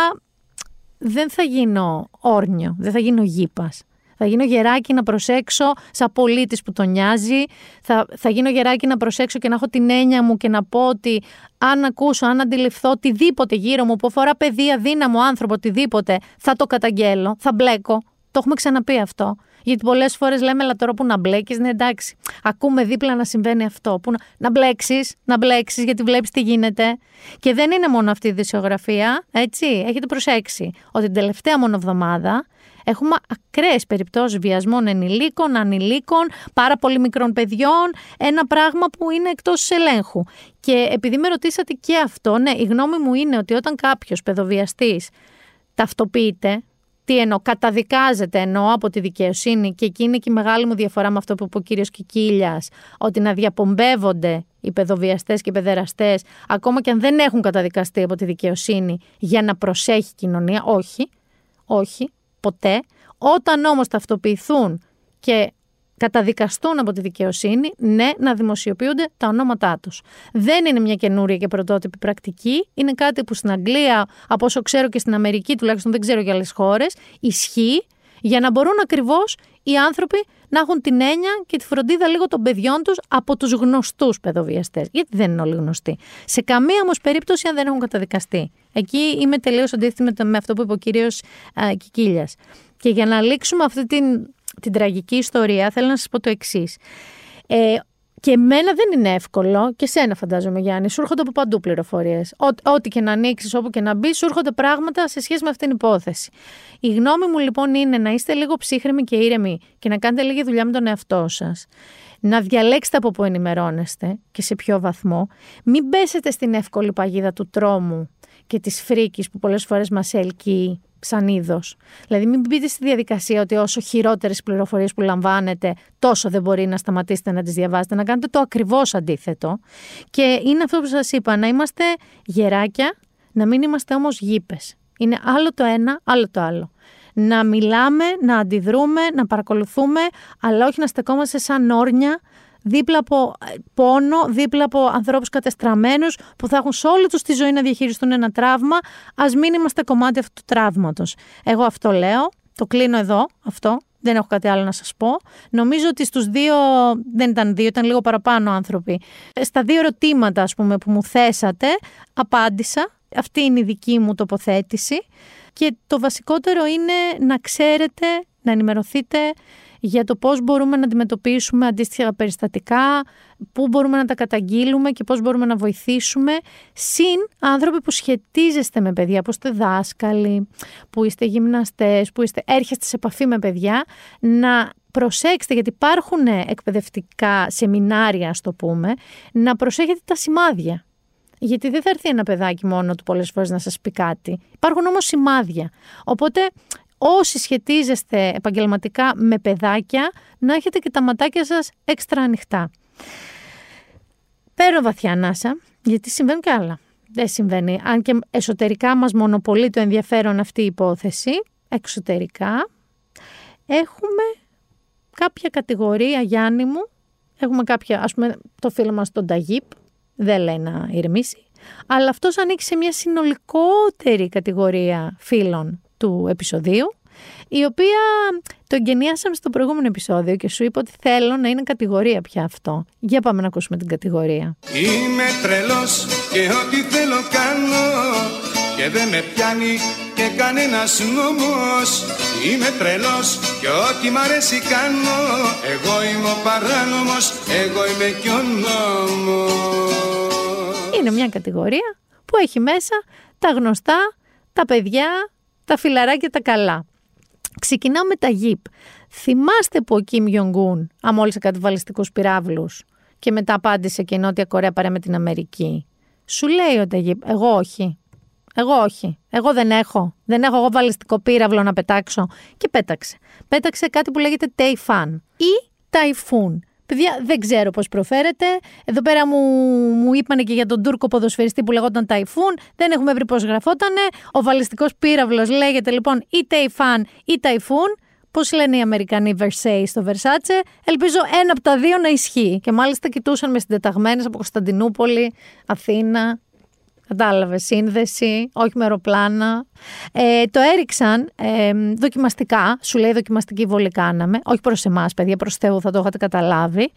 δεν θα γίνω όρνιο, δεν θα γίνω γήπας. Θα γίνω γεράκι να προσέξω σαν πολίτης που τον νοιάζει. Θα, θα γίνω γεράκι να προσέξω και να έχω την έννοια μου και να πω ότι αν ακούσω, αν αντιληφθώ οτιδήποτε γύρω μου που αφορά παιδί, αδύναμο άνθρωπο, οτιδήποτε, θα το καταγγέλω, θα μπλέκω. Το έχουμε ξαναπεί αυτό. Γιατί πολλές φορές λέμε, αλλά τώρα που να μπλέκεις, ναι εντάξει. Ακούμε δίπλα να συμβαίνει αυτό. Που να, να μπλέξεις, να μπλέξεις, γιατί βλέπεις τι γίνεται. Και δεν είναι μόνο αυτή η δισιογραφία, έτσι. Έχετε προσέξει ότι την τελευταία μόνο εβδομάδα έχουμε ακραίες περιπτώσεις βιασμών ενηλίκων, ανηλίκων, πάρα πολύ μικρών παιδιών. Ένα πράγμα που είναι εκτός ελέγχου. Και επειδή με ρωτήσατε και αυτό, ναι, η γνώμη μου είναι ότι όταν κάποιος παιδοβιαστής ταυτοποιείται, τι εννοώ, καταδικάζεται εννοώ από τη δικαιοσύνη και εκεί είναι και η μεγάλη μου διαφορά με αυτό που είπε ο κύριος Κικίλιας, ότι να διαπομπεύονται οι παιδοβιαστές και οι παιδεραστές ακόμα και αν δεν έχουν καταδικαστεί από τη δικαιοσύνη για να προσέχει η κοινωνία, όχι, όχι, ποτέ. Όταν όμως ταυτοποιηθούν και καταδικαστούν από τη δικαιοσύνη, ναι, να δημοσιοποιούνται τα ονόματά τους. Δεν είναι μια καινούρια και πρωτότυπη πρακτική. Είναι κάτι που στην Αγγλία, από όσο ξέρω και στην Αμερική, τουλάχιστον δεν ξέρω για άλλες χώρες, ισχύει για να μπορούν ακριβώς οι άνθρωποι να έχουν την έννοια και τη φροντίδα λίγο των παιδιών τους από τους γνωστούς παιδοβιαστές. Γιατί δεν είναι όλοι γνωστοί. Σε καμία όμως περίπτωση αν δεν έχουν καταδικαστεί. Εκεί είμαι τελείως αντίθετη με αυτό που είπε ο κύριος Κικίλιας. Και για να λήξουμε αυτή την την τραγική ιστορία, θέλω να σας πω το εξής. Ε, και εμένα δεν είναι εύκολο, και σένα φαντάζομαι Γιάννη, σου έρχονται από παντού πληροφορίες. Ό,τι και να ανοίξεις, όπου και να μπει, σου έρχονται πράγματα σε σχέση με αυτήν την υπόθεση. Η γνώμη μου λοιπόν είναι να είστε λίγο ψύχρεμοι και ήρεμοι και να κάνετε λίγη δουλειά με τον εαυτό σας. Να διαλέξετε από πού ενημερώνεστε και σε ποιο βαθμό. Μην πέσετε στην εύκολη παγίδα του τρόμου και της φρίκης που πολλές φορές μας ελκύει σαν είδος. Δηλαδή, μην μπείτε στη διαδικασία ότι όσο χειρότερες πληροφορίες που λαμβάνετε, τόσο δεν μπορεί να σταματήσετε να τις διαβάσετε. Να κάνετε το ακριβώς αντίθετο. Και είναι αυτό που σας είπα, να είμαστε γεράκια, να μην είμαστε όμως γήπες. Είναι άλλο το ένα, άλλο το άλλο. Να μιλάμε, να αντιδρούμε, να παρακολουθούμε, αλλά όχι να στεκόμαστε σαν όρνια δίπλα από ε, πόνο, δίπλα από ανθρώπους κατεστραμμένους που θα έχουν σε όλη τους τη ζωή να διαχειριστούν ένα τραύμα, ας μην είμαστε κομμάτι αυτού του τραύματος. Εγώ αυτό λέω, το κλείνω εδώ, αυτό, δεν έχω κάτι άλλο να σας πω. Νομίζω ότι στους δύο, δεν ήταν δύο, ήταν λίγο παραπάνω άνθρωποι. Ε, στα δύο ερωτήματα, ας πούμε, που μου θέσατε, απάντησα. Αυτή είναι η δική μου τοποθέτηση. Και το βασικότερο είναι να ξέρετε, να ενημερωθείτε για το πώς μπορούμε να αντιμετωπίσουμε αντίστοιχα περιστατικά, πού μπορούμε να τα καταγγείλουμε και πώς μπορούμε να βοηθήσουμε, συν άνθρωποι που σχετίζεστε με παιδιά, που είστε δάσκαλοι, που είστε γυμναστές, που είστε, έρχεστε σε επαφή με παιδιά, να προσέξτε, γιατί υπάρχουν εκπαιδευτικά σεμινάρια, ας το πούμε, να προσέχετε τα σημάδια. Γιατί δεν θα έρθει ένα παιδάκι μόνο του πολλές φορές να σας πει κάτι. Υπάρχουν όμως σημάδια. Οπότε όσοι σχετίζεστε επαγγελματικά με παιδάκια, να έχετε και τα ματάκια σας έξτρα ανοιχτά. Παίρνω βαθιά ανάσα, γιατί συμβαίνουν και άλλα. Δεν συμβαίνει. Αν και εσωτερικά μας μονοπολεί το ενδιαφέρον αυτή η υπόθεση, εξωτερικά έχουμε κάποια κατηγορία, Γιάννη μου, έχουμε κάποια, ας πούμε, το φίλο μας τον Ταγίπ, δεν λέει να ηρεμήσει, αλλά αυτός ανήκει σε μια συνολικότερη κατηγορία φίλων του επεισοδίου, η οποία το εγγενιάσαμε στο προηγούμενο επεισόδιο και σου είπα ότι θέλω να είναι κατηγορία πια αυτό. Για πάμε να ακούσουμε την κατηγορία. Είμαι τρελός και ό,τι θέλω κάνω και δεν με πιάνει και κανένας νόμος Είμαι τρελός και ό,τι μ' αρέσει κάνω Εγώ είμαι ο παράνομος, εγώ είμαι και ο νόμος Είναι μια κατηγορία που έχει μέσα τα γνωστά, τα παιδιά, τα φιλαράκια τα καλά. Ξεκινάω με τα γυπ. Θυμάστε που ο Κιμ Γιονγκούν αμόλυσε κάτι βαλιστικούς πυράβλους και μετά απάντησε και η Νότια Κορέα παρά με την Αμερική. Σου λέει ο Ταγίπ, εγώ όχι. Εγώ όχι. Εγώ δεν έχω. Δεν έχω εγώ βαλιστικό πύραυλο να πετάξω. Και πέταξε. Πέταξε κάτι που λέγεται Τέιφαν ή Ταϊφούν. Παιδιά, δεν ξέρω πώς προφέρεται. Εδώ πέρα μου, μου είπανε και για τον Τούρκο ποδοσφαιριστή που λεγόταν Ταϊφούν. Δεν έχουμε βρει πώς γραφότανε. Ο βαλιστικός πύραυλος λέγεται λοιπόν ή Ταϊφάν ή Ταϊφούν. Πώς λένε οι Αμερικανοί Versailles στο Versace. Ελπίζω ένα από τα δύο να ισχύει. Και μάλιστα κοιτούσαν με συντεταγμένες από Κωνσταντινούπολη, Αθήνα, Κατάλαβες, σύνδεση, όχι με αεροπλάνα. Ε, το έριξαν ε, δοκιμαστικά, σου λέει δοκιμαστική βολή κάναμε, όχι προς εμάς παιδιά, προς Θεού θα το είχατε καταλάβει.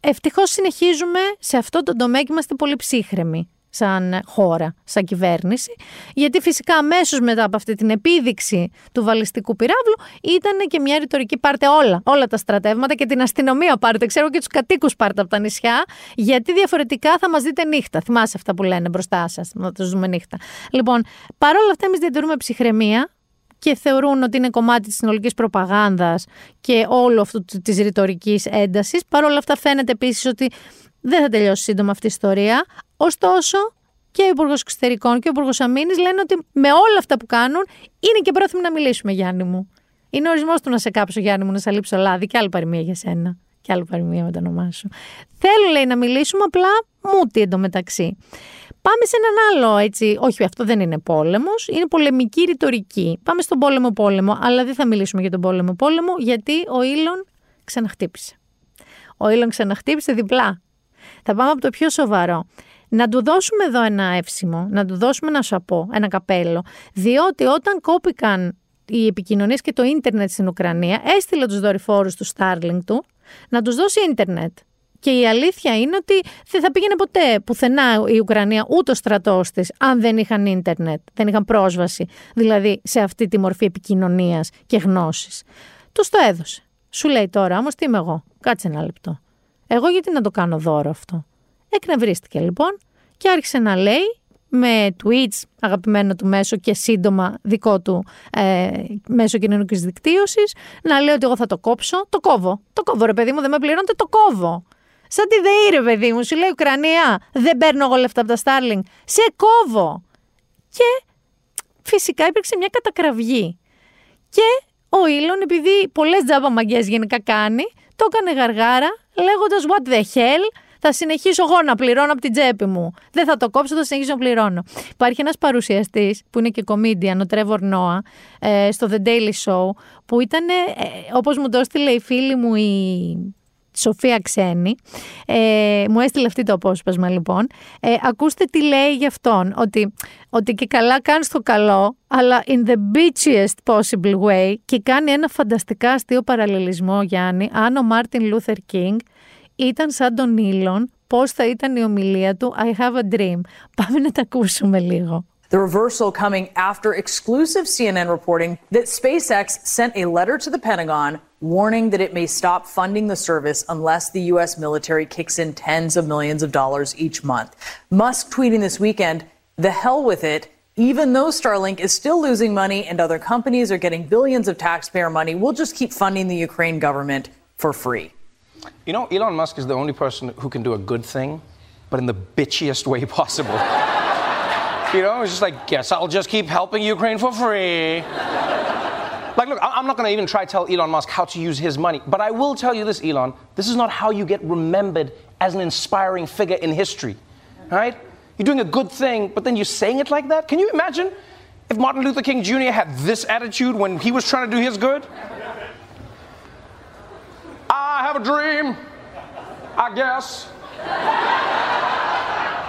Ευτυχώς συνεχίζουμε σε αυτό το τομέα και είμαστε πολύ ψύχρεμοι σαν χώρα, σαν κυβέρνηση, γιατί φυσικά αμέσως μετά από αυτή την επίδειξη του βαλιστικού πυράβλου ήταν και μια ρητορική πάρτε όλα, όλα τα στρατεύματα και την αστυνομία πάρτε, ξέρω και τους κατοίκους πάρτε από τα νησιά, γιατί διαφορετικά θα μας δείτε νύχτα. Θυμάσαι αυτά που λένε μπροστά σας, να τους δούμε νύχτα. Λοιπόν, παρόλα αυτά, εμείς διατηρούμε ψυχραιμία και θεωρούν ότι είναι κομμάτι της συνολικής προπαγάνδας και όλου αυτού της ρητορικής έντασης. Παρ' όλα αυτά φαίνεται επίσης ότι δεν θα τελειώσει σύντομα αυτή η ιστορία. Ωστόσο, και ο Υπουργός Εξωτερικών και ο Υπουργός Αμήνης λένε ότι με όλα αυτά που κάνουν είναι και πρόθυμοι να μιλήσουμε, Γιάννη μου. Είναι ορισμός του να σε κάψω, Γιάννη μου, να σε λείψω λάδι και άλλη παροιμία για σένα. Και άλλη παροιμία με το όνομά σου. Θέλω, λέει, να μιλήσουμε, απλά μούτι εντωμεταξύ. Πάμε σε έναν άλλο έτσι. Όχι, αυτό δεν είναι πόλεμος. Είναι πολεμική ρητορική. Πάμε στον πόλεμο πόλεμο, αλλά δεν θα μιλήσουμε για τον πόλεμο πόλεμο, γιατί ο Ήλον ξαναχτύπησε. Ο Ήλον ξαναχτύπησε διπλά. Θα πάμε από το πιο σοβαρό. Να του δώσουμε εδώ ένα εύσημο, να του δώσουμε ένα σαπό, ένα καπέλο, διότι όταν κόπηκαν οι επικοινωνίες και το ίντερνετ στην Ουκρανία, έστειλε τους δορυφόρους του Starlink του να τους δώσει ίντερνετ. Και η αλήθεια είναι ότι δεν θα πήγαινε ποτέ πουθενά η Ουκρανία ούτε ο στρατός της, αν δεν είχαν ίντερνετ, δεν είχαν πρόσβαση, δηλαδή σε αυτή τη μορφή επικοινωνίας και γνώσης. Τους το έδωσε. Σου λέει τώρα όμως τι είμαι εγώ. Κάτσε ένα λεπτό. Εγώ γιατί να το κάνω δώρο αυτό; Εκνευρίστηκε λοιπόν και άρχισε να λέει με tweets αγαπημένο του μέσο και σύντομα δικό του ε, μέσο κοινωνικής δικτύωσης, να λέει ότι εγώ θα το κόψω. Το κόβω. Το κόβω, ρε παιδί μου, δεν με πληρώνετε, το κόβω. Σαν τη ΔΕΗ, ρε παιδί μου, σου λέει Ουκρανία, δεν παίρνω εγώ λεφτά από τα Starling. Σε κόβω. Και φυσικά υπήρξε μια κατακραυγή. Και ο Ήλον, επειδή πολλές τζάμπα μαγκές γενικά κάνει, το έκανε γαργάρα λέγοντας What the hell, θα συνεχίσω εγώ να πληρώνω από την τσέπη μου. Δεν θα το κόψω, θα συνεχίσω να πληρώνω. Υπάρχει ένας παρουσιαστής που είναι και comedian, ο Τρέβορ Νόα, ε, στο The Daily Show, που ήταν, ε, όπως μου το έστειλε η φίλη μου η Σοφία Ξένη. Ε, μου έστειλε αυτή το απόσπασμα λοιπόν. Ε, ακούστε τι λέει για αυτόν. Ότι, ότι και καλά κάνεις το καλό, αλλά in the bitchiest possible way και κάνει ένα φανταστικά αστείο παραλληλισμό, Γιάννη, αν ο Μάρτιν Λούθερ Κίνγκ ήταν σαν τον Ήλον, πώς θα ήταν η ομιλία του I have a dream. Πάμε να τα ακούσουμε λίγο. The reversal coming after exclusive CNN reporting that SpaceX sent a letter to the Pentagon warning that it may stop funding the service unless the U.S. military kicks in tens of millions of dollars each month. Musk tweeting this weekend, the hell with it. Even though Starlink is still losing money and other companies are getting billions of taxpayer money, we'll just keep funding the Ukraine government for free. You know, Elon Musk is the only person who can do a good thing, but in the bitchiest way possible. you know, it's just like, guess I'll just keep helping Ukraine for free. like, look, I'm not to even try to tell Elon Musk how to use his money, but I will tell you this, Elon. This is not how you get remembered as an inspiring figure in history. Right? You're doing a good thing, but then you're saying it like that? Can you imagine if Martin Luther King Jr. had this attitude when he was trying to do his good? Have a dream, I guess.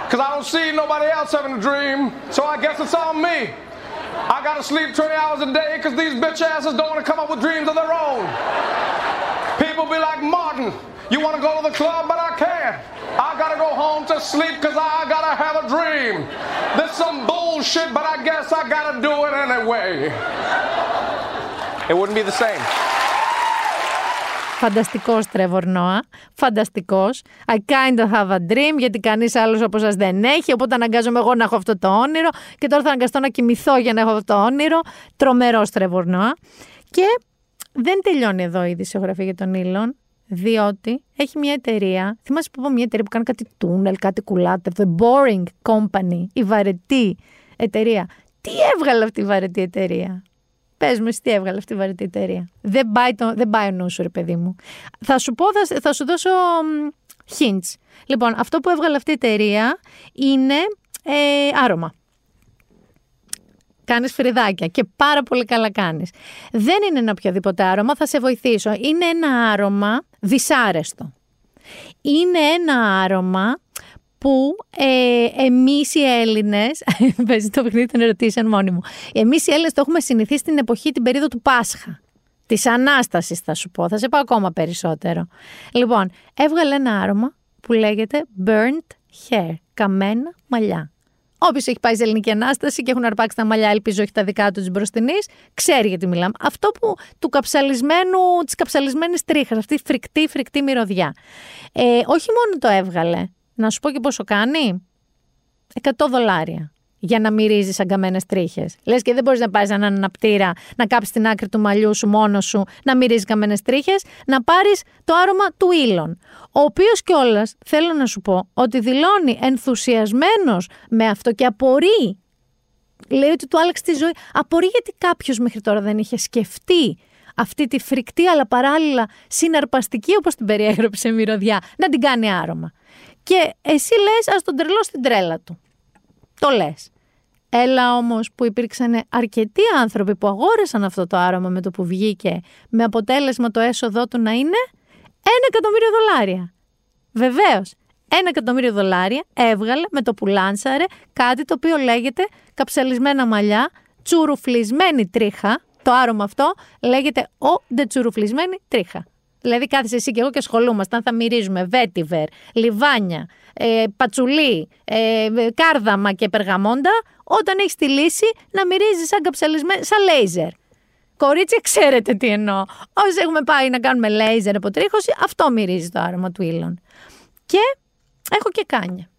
Because I don't see nobody else having a dream, so I guess it's on me. I gotta sleep 20 hours a day because these bitch asses don't want to come up with dreams of their own. People be like, Martin, you want to go to the club, but I can't. I gotta go home to sleep because I gotta have a dream. This some bullshit, but I guess I gotta do it anyway. It wouldn't be the same. Φανταστικός Τρέβορ Νόα. Φανταστικός. I kind of have a dream, γιατί κανείς άλλος από εσά δεν έχει. Οπότε αναγκάζομαι εγώ να έχω αυτό το όνειρο. Και τώρα θα αναγκαστώ να κοιμηθώ για να έχω αυτό το όνειρο. Τρομερός Τρέβορ Νόα. Και δεν τελειώνει εδώ η ειδησιογραφία για τον Ήλον, διότι έχει μια εταιρεία. Θυμάσαι που είπα μια εταιρεία που κάνει κάτι τούνελ, κάτι κουλάτε. The Boring Company, η βαρετή εταιρεία. Τι έβγαλε αυτή η βαρετή εταιρεία; Πες μου, τι έβγαλε αυτή η βαρετή εταιρεία; Δεν πάει, το, δεν πάει ο νους σου, ρε παιδί μου. Θα σου πω, θα, θα σου δώσω hints. Λοιπόν, αυτό που έβγαλε αυτή η εταιρεία είναι ε, άρωμα. Κάνεις φρυδάκια και πάρα πολύ καλά κάνεις. Δεν είναι ένα οποιοδήποτε άρωμα, θα σε βοηθήσω. Είναι ένα άρωμα δυσάρεστο. Είναι ένα άρωμα που ε, εμείς οι Έλληνες, παίζει το παιχνίδι των ερωτήσεων μόνοι μου, εμείς οι Έλληνες το έχουμε συνηθίσει την εποχή, την περίοδο του Πάσχα. Της Ανάστασης, θα σου πω. Θα σε πω ακόμα περισσότερο. Λοιπόν, έβγαλε ένα άρωμα που λέγεται Burnt Hair. Καμένα μαλλιά. Όποιος έχει πάει σε ελληνική ανάσταση και έχουν αρπάξει τα μαλλιά, ελπίζω έχει τα δικά τους της μπροστινής, ξέρει γιατί μιλάμε. Αυτό που του καψαλισμένου, της καψαλισμένης τρίχας, αυτή η φρικτή, φρικτή μυρωδιά. Ε, όχι μόνο το έβγαλε, να σου πω και πόσο κάνει. 100 δολάρια για να μυρίζεις σαν καμένε τρίχες. Λες και δεν μπορείς να πάρεις έναν αναπτήρα, να κάψεις την άκρη του μαλλιού σου μόνος σου, να μυρίζεις καμένε τρίχες, να πάρεις το άρωμα του ήλων. Ο οποίος κιόλας θέλω να σου πω ότι δηλώνει ενθουσιασμένος με αυτό και απορεί. Λέει ότι του άλλαξε τη ζωή. Απορεί γιατί κάποιος μέχρι τώρα δεν είχε σκεφτεί αυτή τη φρικτή αλλά παράλληλα συναρπαστική όπως την περιέγραψε μυρωδιά να την κάνει άρωμα. Και εσύ λες ας τον τρελώ στην τρέλα του. Το λες. Έλα όμως που υπήρξαν αρκετοί άνθρωποι που αγόρεσαν αυτό το άρωμα με το που βγήκε με αποτέλεσμα το έσοδό του να είναι Ένα εκατομμύριο δολάρια. Βεβαίως. Ένα εκατομμύριο δολάρια έβγαλε με το που λάνσαρε κάτι το οποίο λέγεται καψαλισμένα μαλλιά, τσουρουφλισμένη τρίχα. Το άρωμα αυτό λέγεται ο τσουρουφλισμένη τρίχα. Δηλαδή κάθεσαι εσύ και εγώ και ασχολούμασταν, θα μυρίζουμε βέτιβερ, λιβάνια, ε, πατσουλί, ε, κάρδαμα και περγαμόντα, όταν έχεις τη λύση να μυρίζεις σαν καψαλισμένο, σαν λέιζερ. Κορίτσια, ξέρετε τι εννοώ. Όσοι έχουμε πάει να κάνουμε λέιζερ αποτρίχωση, αυτό μυρίζει το άρωμα του ήλων. Και έχω και κάνια.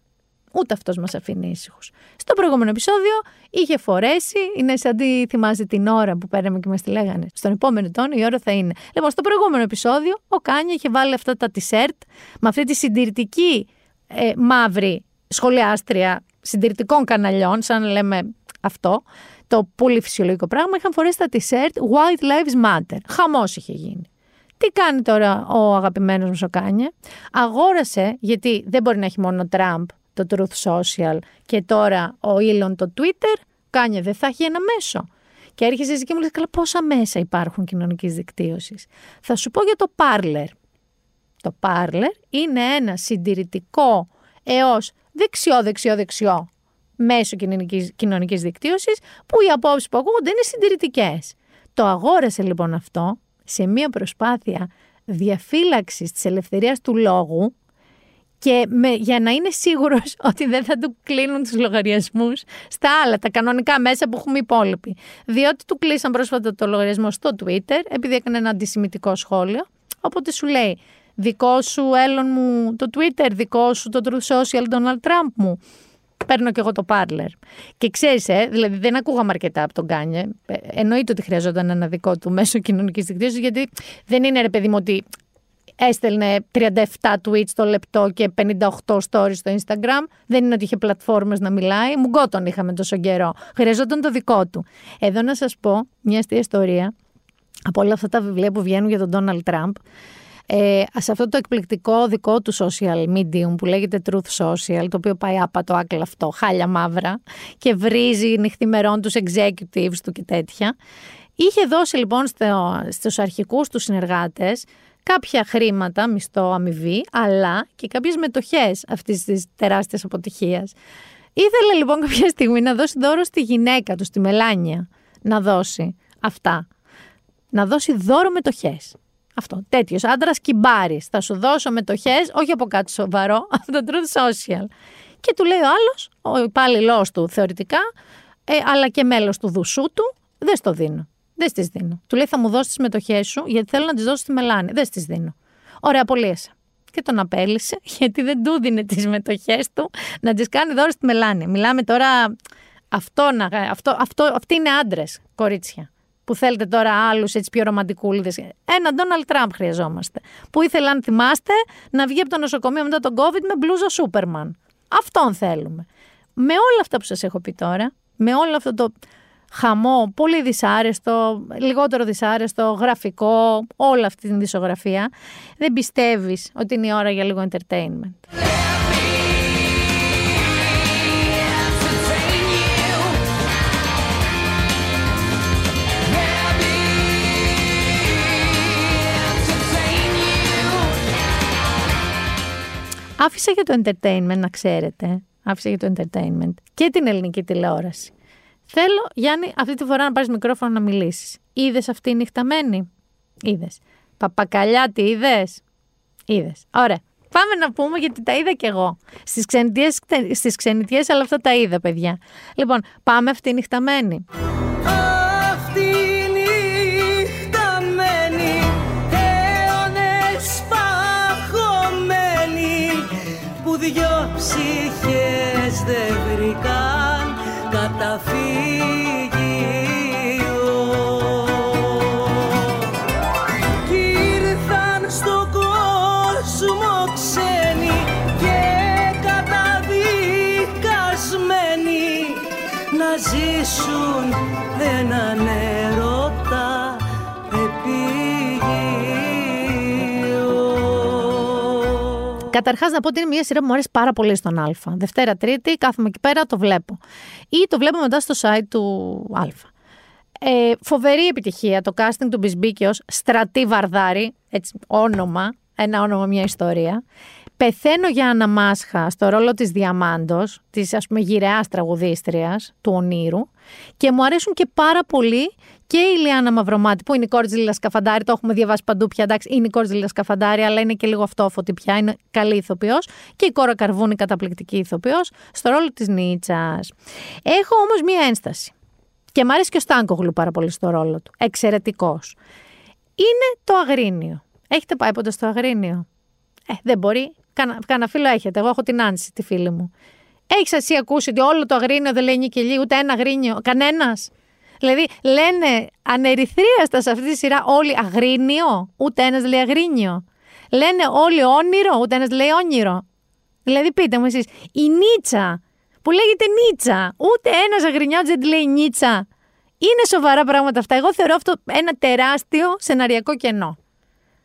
Ούτε αυτός μας αφήνει ήσυχους. Στο προηγούμενο επεισόδιο είχε φορέσει, είναι σαν τι θυμάστε την ώρα που πέραμε και μας τη λέγανε. Στον επόμενο τόνο η ώρα θα είναι. Λοιπόν, στο προηγούμενο επεισόδιο ο Κάνια είχε βάλει αυτά τα t-shirt με αυτή τη συντηρητική ε, μαύρη σχολιάστρια συντηρητικών καναλιών, σαν να λέμε αυτό, το πολύ φυσιολογικό πράγμα, είχαν φορέσει τα t-shirt White Lives Matter. Χαμός είχε γίνει. Τι κάνει τώρα ο αγαπημένος μου ο Κάνια; Αγόρασε, γιατί δεν μπορεί να έχει μόνο Τραμπ το Truth Social και τώρα ο Elon το Twitter, Κάνια δεν θα έχει ένα μέσο. Και έρχεσαι εκεί και μου λέει: Καλά, πόσα μέσα υπάρχουν κοινωνικής δικτύωσης. Θα σου πω για το Parler. Το Parler είναι ένα συντηρητικό έως δεξιό, δεξιό, δεξιό μέσω κοινωνικής, κοινωνικής δικτύωσης που οι απόψεις που ακούγονται είναι συντηρητικές. Το αγόρασε λοιπόν αυτό σε μια προσπάθεια διαφύλαξης της ελευθερίας του λόγου και με, για να είναι σίγουρος ότι δεν θα του κλείνουν τους λογαριασμούς στα άλλα, τα κανονικά μέσα που έχουμε υπόλοιποι. Διότι του κλείσαν πρόσφατα το λογαριασμό στο Twitter επειδή έκανε ένα αντισημιτικό σχόλιο. Οπότε σου λέει δικό σου Έλον μου το Twitter, δικό σου το Truth Social Donald Trump μου παίρνω και εγώ το Parler. Και ξέρεις, ε, δηλαδή δεν ακούγαμε αρκετά από τον Κάνιε. Ε, εννοείται ότι χρειαζόταν ένα δικό του μέσο κοινωνικής δικτύωσης, γιατί δεν είναι ρε παιδί μου ότι έστελνε 37 tweets το λεπτό και 58 stories στο Instagram. Δεν είναι ότι είχε πλατφόρμες να μιλάει. Μουγκό τον είχαμε τόσο καιρό. Χρειαζόταν το δικό του. Εδώ να σας πω μια αστεία ιστορία από όλα αυτά τα βιβλία που βγαίνουν για τον Donald Trump ε, σε αυτό το εκπληκτικό δικό του social medium που λέγεται Truth Social, το οποίο πάει άπατο άκλαυτο, χάλια μαύρα και βρίζει νυχθημερών τους executives του και τέτοια. Είχε δώσει λοιπόν στο, στους αρχικούς τους συνεργάτες κάποια χρήματα, μισθό, αμοιβή, αλλά και κάποιες μετοχές αυτής της τεράστιας αποτυχίας. Ήθελε λοιπόν κάποια στιγμή να δώσει δώρο στη γυναίκα του, στη Μελάνια, να δώσει αυτά. Να δώσει δώρο μετοχές. Αυτό. Τέτοιος άντρας κυμπάρη. Θα σου δώσω μετοχές, όχι από κάτι σοβαρό, από το Truth Social. Και του λέει ο άλλος, ο υπάλληλός του θεωρητικά, ε, αλλά και μέλος του δουσού του, δεν στο δίνω. Δεν στι δίνω. Του λέει θα μου δώσεις τι μετοχέ σου, γιατί θέλω να τις δώσω στη Μελάνη. Δεν στι δίνω. Ωραία, απολύεσαι. Και τον απέλησε, γιατί δεν του δίνει τις μετοχέ του να τις κάνει δώρο στη Μελάνη. Μιλάμε τώρα. Αυτό, αυτό, αυτό, αυτοί είναι άντρες, κορίτσια που θέλετε τώρα άλλους έτσι πιο ρομαντικούλιδες. Ένα Donald Trump χρειαζόμαστε. Που ήθελε, αν θυμάστε, να βγει από το νοσοκομείο μετά τον COVID με μπλούζα Σούπερμαν. Αυτόν θέλουμε. Με όλα αυτά που σας έχω πει τώρα, με όλο αυτό το χαμό, πολύ δυσάρεστο, λιγότερο δυσάρεστο, γραφικό, όλη αυτή την δισογραφία, δεν πιστεύεις ότι είναι η ώρα για λίγο entertainment. Άφησα για το entertainment, να ξέρετε. Άφησα για το entertainment και την ελληνική τηλεόραση. Θέλω, Γιάννη, αυτή τη φορά να πάρεις μικρόφωνο να μιλήσεις. Είδες αυτή η νυχταμένη; Είδες. Παπακαλιά, τι είδες; Είδες. Ωραία. Πάμε να πούμε γιατί τα είδα κι εγώ. Στις ξενιτιές, στις αλλά αυτά τα είδα, παιδιά. Λοιπόν, πάμε αυτή η νυχταμένη. Καταρχάς, να πω ότι είναι μια σειρά που μου αρέσει πάρα πολύ στον Α. Δευτέρα, Τρίτη, κάθομαι εκεί πέρα, το βλέπω. Ή το βλέπω μετά στο site του Α. Ε, φοβερή επιτυχία το casting του Μπισμπίκαιο, στρατή Βαρδάρη, έτσι όνομα, ένα όνομα, μια ιστορία. Πεθαίνω για αναμάσχα στο ρόλο της Διαμάντος, της ας πούμε γυρεάς τραγουδίστριας του Ονείρου και μου αρέσουν και πάρα πολύ και η Λιάννα Μαυρομάτη που είναι η κόρη της Λίλα Σκαφαντάρη, το έχουμε διαβάσει παντού πια, εντάξει, είναι η κόρη της Λίλα Σκαφαντάρη, αλλά είναι και λίγο αυτόφωτη πια, είναι καλή ηθοποιός και η κόρα Καρβούνη καταπληκτική ηθοποιός στο ρόλο της Νίτσας. Έχω όμως μία ένσταση και μου αρέσει και ο Στάνκογλου πάρα πολύ στο ρόλο του, εξαιρετικός. Είναι το Αγρίνιο. Έχετε πάει ποτέ στο Αγρίνιο; Ε, δεν μπορεί. Κάνα, κάνα φίλο έχετε. Εγώ έχω την Άνση, τη φίλη μου. Έχεις εσύ ακούσει ότι όλο το αγρίνιο δεν λέει νικελί, ούτε ένα αγρίνιο; Κανένας; Δηλαδή λένε ανερυθρίαστα σε αυτή τη σειρά όλοι αγρίνιο, ούτε ένας λέει αγρίνιο. Λένε όλοι όνειρο, ούτε ένας λέει όνειρο. Δηλαδή πείτε μου εσείς, η Νίτσα που λέγεται Νίτσα, ούτε ένας αγρινιάτζ δεν τη λέει Νίτσα. Είναι σοβαρά πράγματα αυτά. Εγώ θεωρώ αυτό ένα τεράστιο σεναριακό κενό.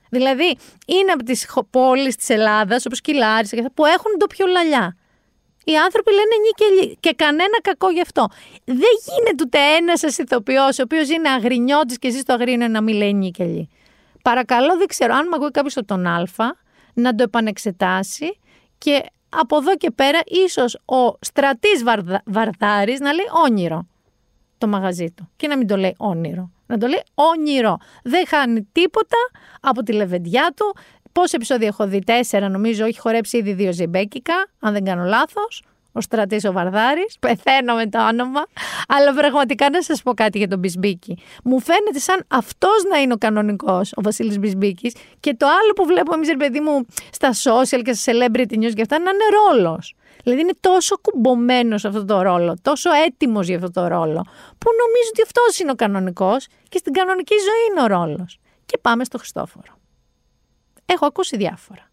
Δηλαδή, είναι από τις πόλεις της Ελλάδας, όπως και η Λάρισα, που έχουν λαλιά. Οι άνθρωποι λένε νίκη και κανένα κακό γι' αυτό. Δεν γίνεται ούτε ένας σα ηθοποιός, ο οποίος είναι αγρινιώτης και ζει στο αγρίνιο να μην λέει νίκελι. Παρακαλώ, δεν ξέρω, αν με ακούει κάποιος από τον Α, να το επανεξετάσει και από εδώ και πέρα, ίσως ο στρατής Βαρδάρης να λέει όνειρο το μαγαζί του και να μην το λέει όνειρο. Να το λέει όνειρο. Δεν χάνει τίποτα από τη λεβεντιά του. Πόσα επεισόδια έχω δει, τέσσερα νομίζω, έχει χορέψει ήδη δύο ζεμπέκικα, αν δεν κάνω λάθος. Ο στρατής ο Βαρδάρης. Πεθαίνω με το όνομα. Αλλά πραγματικά να σας πω κάτι για τον Μπισμπίκη. Μου φαίνεται σαν αυτός να είναι ο κανονικός, ο Βασίλης Μπισμπίκης. Και το άλλο που βλέπω εμείς, παιδί μου, στα social και στα celebrity news και αυτά, να είναι ρόλος. Δηλαδή είναι τόσο κουμπωμένος σε αυτό το ρόλο, τόσο έτοιμος για αυτό το ρόλο, που νομίζω ότι αυτός είναι ο κανονικός και στην κανονική ζωή είναι ο ρόλος. Και πάμε στο Χριστόφορο. Έχω ακούσει διάφορα.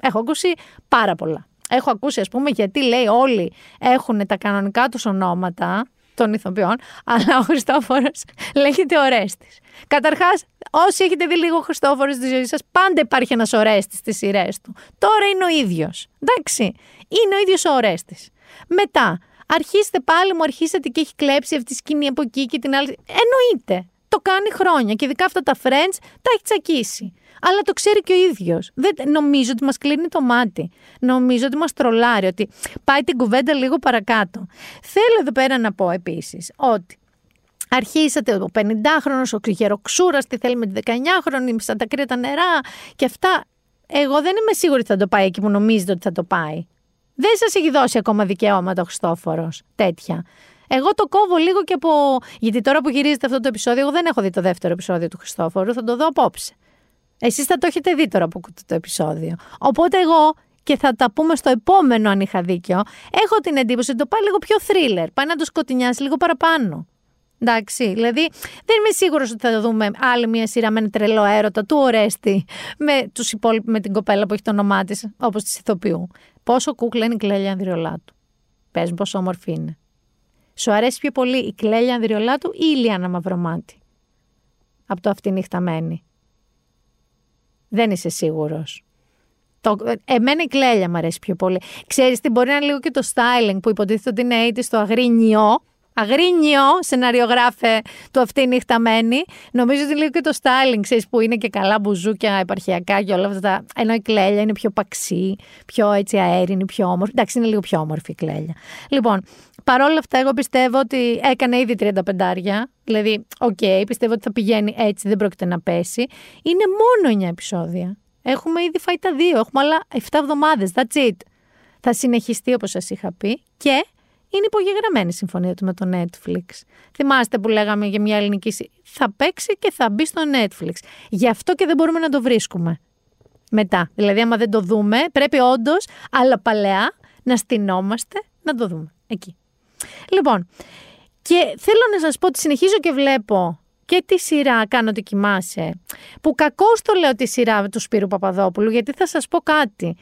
Έχω ακούσει πάρα πολλά. Έχω ακούσει, ας πούμε, γιατί λέει όλοι έχουν τα κανονικά τους ονόματα των ηθοποιών, αλλά ο Χριστόφορος λέγεται Ορέστη. Καταρχάς, όσοι έχετε δει λίγο Χριστόφορος στη ζωή σας, πάντα υπάρχει ένας Ορέστη στις σειρές του. Τώρα είναι ο ίδιος. Εντάξει. Είναι ο ίδιος ο Ορέστη. Μετά, αρχίστε πάλι, μου αρχίσατε και έχει κλέψει αυτή τη σκηνή από εκεί και την άλλη. Εννοείται. Το κάνει χρόνια και ειδικά αυτά τα friends τα έχει τσακίσει αλλά το ξέρει και ο ίδιος. Νομίζω ότι μας κλείνει το μάτι. Νομίζω ότι μας τρολάρει, ότι πάει την κουβέντα λίγο παρακάτω. Θέλω εδώ πέρα να πω επίσης ότι Αρχίσατε ο 50χρονο, ο γεροξούρα, τι θέλει με τη 19χρονη, σαν τα κρύα τα νερά και αυτά. Εγώ δεν είμαι σίγουρη ότι θα το πάει εκεί που νομίζετε ότι θα το πάει. Δεν σας έχει δώσει ακόμα δικαιώματα ο Χριστόφορος τέτοια. Εγώ το κόβω λίγο και από. Γιατί τώρα που γυρίζετε αυτό το επεισόδιο, εγώ δεν έχω δει το δεύτερο επεισόδιο του Χριστόφορου, θα το δω απόψε. Εσείς θα το έχετε δει τώρα που ακούτε το επεισόδιο. Οπότε εγώ και θα τα πούμε στο επόμενο αν είχα δίκιο, έχω την εντύπωση ότι το πάει λίγο πιο thriller, πάει να το σκοτεινιάσει λίγο παραπάνω. Εντάξει, δηλαδή δεν είμαι σίγουρος ότι θα δούμε άλλη μια σειρά με ένα τρελό έρωτα του Ορέστη με, τους με την κοπέλα που έχει το όνομά της, όπως της ηθοποιού. Πόσο κούκλα είναι η Κλέλια Ανδριολάτου. Πες μου πόσο όμορφη είναι. Σου αρέσει πιο πολύ η Κλέλια Ανδριολάτου ή η Λιάννα Μαυρομάτη; Από το αυτή νυχταμένη. Δεν είσαι σίγουρος. Το, εμένα η κλέλια μου αρέσει πιο πολύ. Ξέρεις τι μπορεί να είναι λίγο και το styling που υποτίθεται ότι είναι έτσι στο αγρίνιο. Αγρίνιο, σεναριογράφε του αυτή νυχταμένη. Νομίζω ότι λίγο και το styling, ξέρεις που είναι και καλά μπουζούκια επαρχιακά και όλα αυτά. Ενώ η κλέλια είναι πιο παξί, πιο έτσι αέρινη, πιο όμορφη. Εντάξει, είναι λίγο πιο όμορφη η κλέλια. Λοιπόν, παρόλα αυτά, εγώ πιστεύω ότι έκανε ήδη 35 άρια. Δηλαδή, ok, okay, πιστεύω ότι θα πηγαίνει έτσι, δεν πρόκειται να πέσει. Είναι μόνο 9 επεισόδια. Έχουμε ήδη φάει τα δύο. Έχουμε άλλα 7 εβδομάδες. That's it. Θα συνεχιστεί όπως σας είχα πει και είναι υπογεγραμμένη η συμφωνία του με το Netflix. Θυμάστε που λέγαμε για μια ελληνική. Θα παίξει και θα μπει στο Netflix. Γι' αυτό και δεν μπορούμε να το βρίσκουμε. Μετά. Δηλαδή, άμα δεν το δούμε, πρέπει όντως, αλλά παλαιά, να στυνόμαστε να το δούμε. Εκεί. Λοιπόν, και θέλω να σας πω ότι συνεχίζω και βλέπω και τη σειρά «Κάνω ότι κοιμάσαι», που κακώς το λέω τη σειρά του Σπύρου Παπαδόπουλου, γιατί θα σας πω κάτι.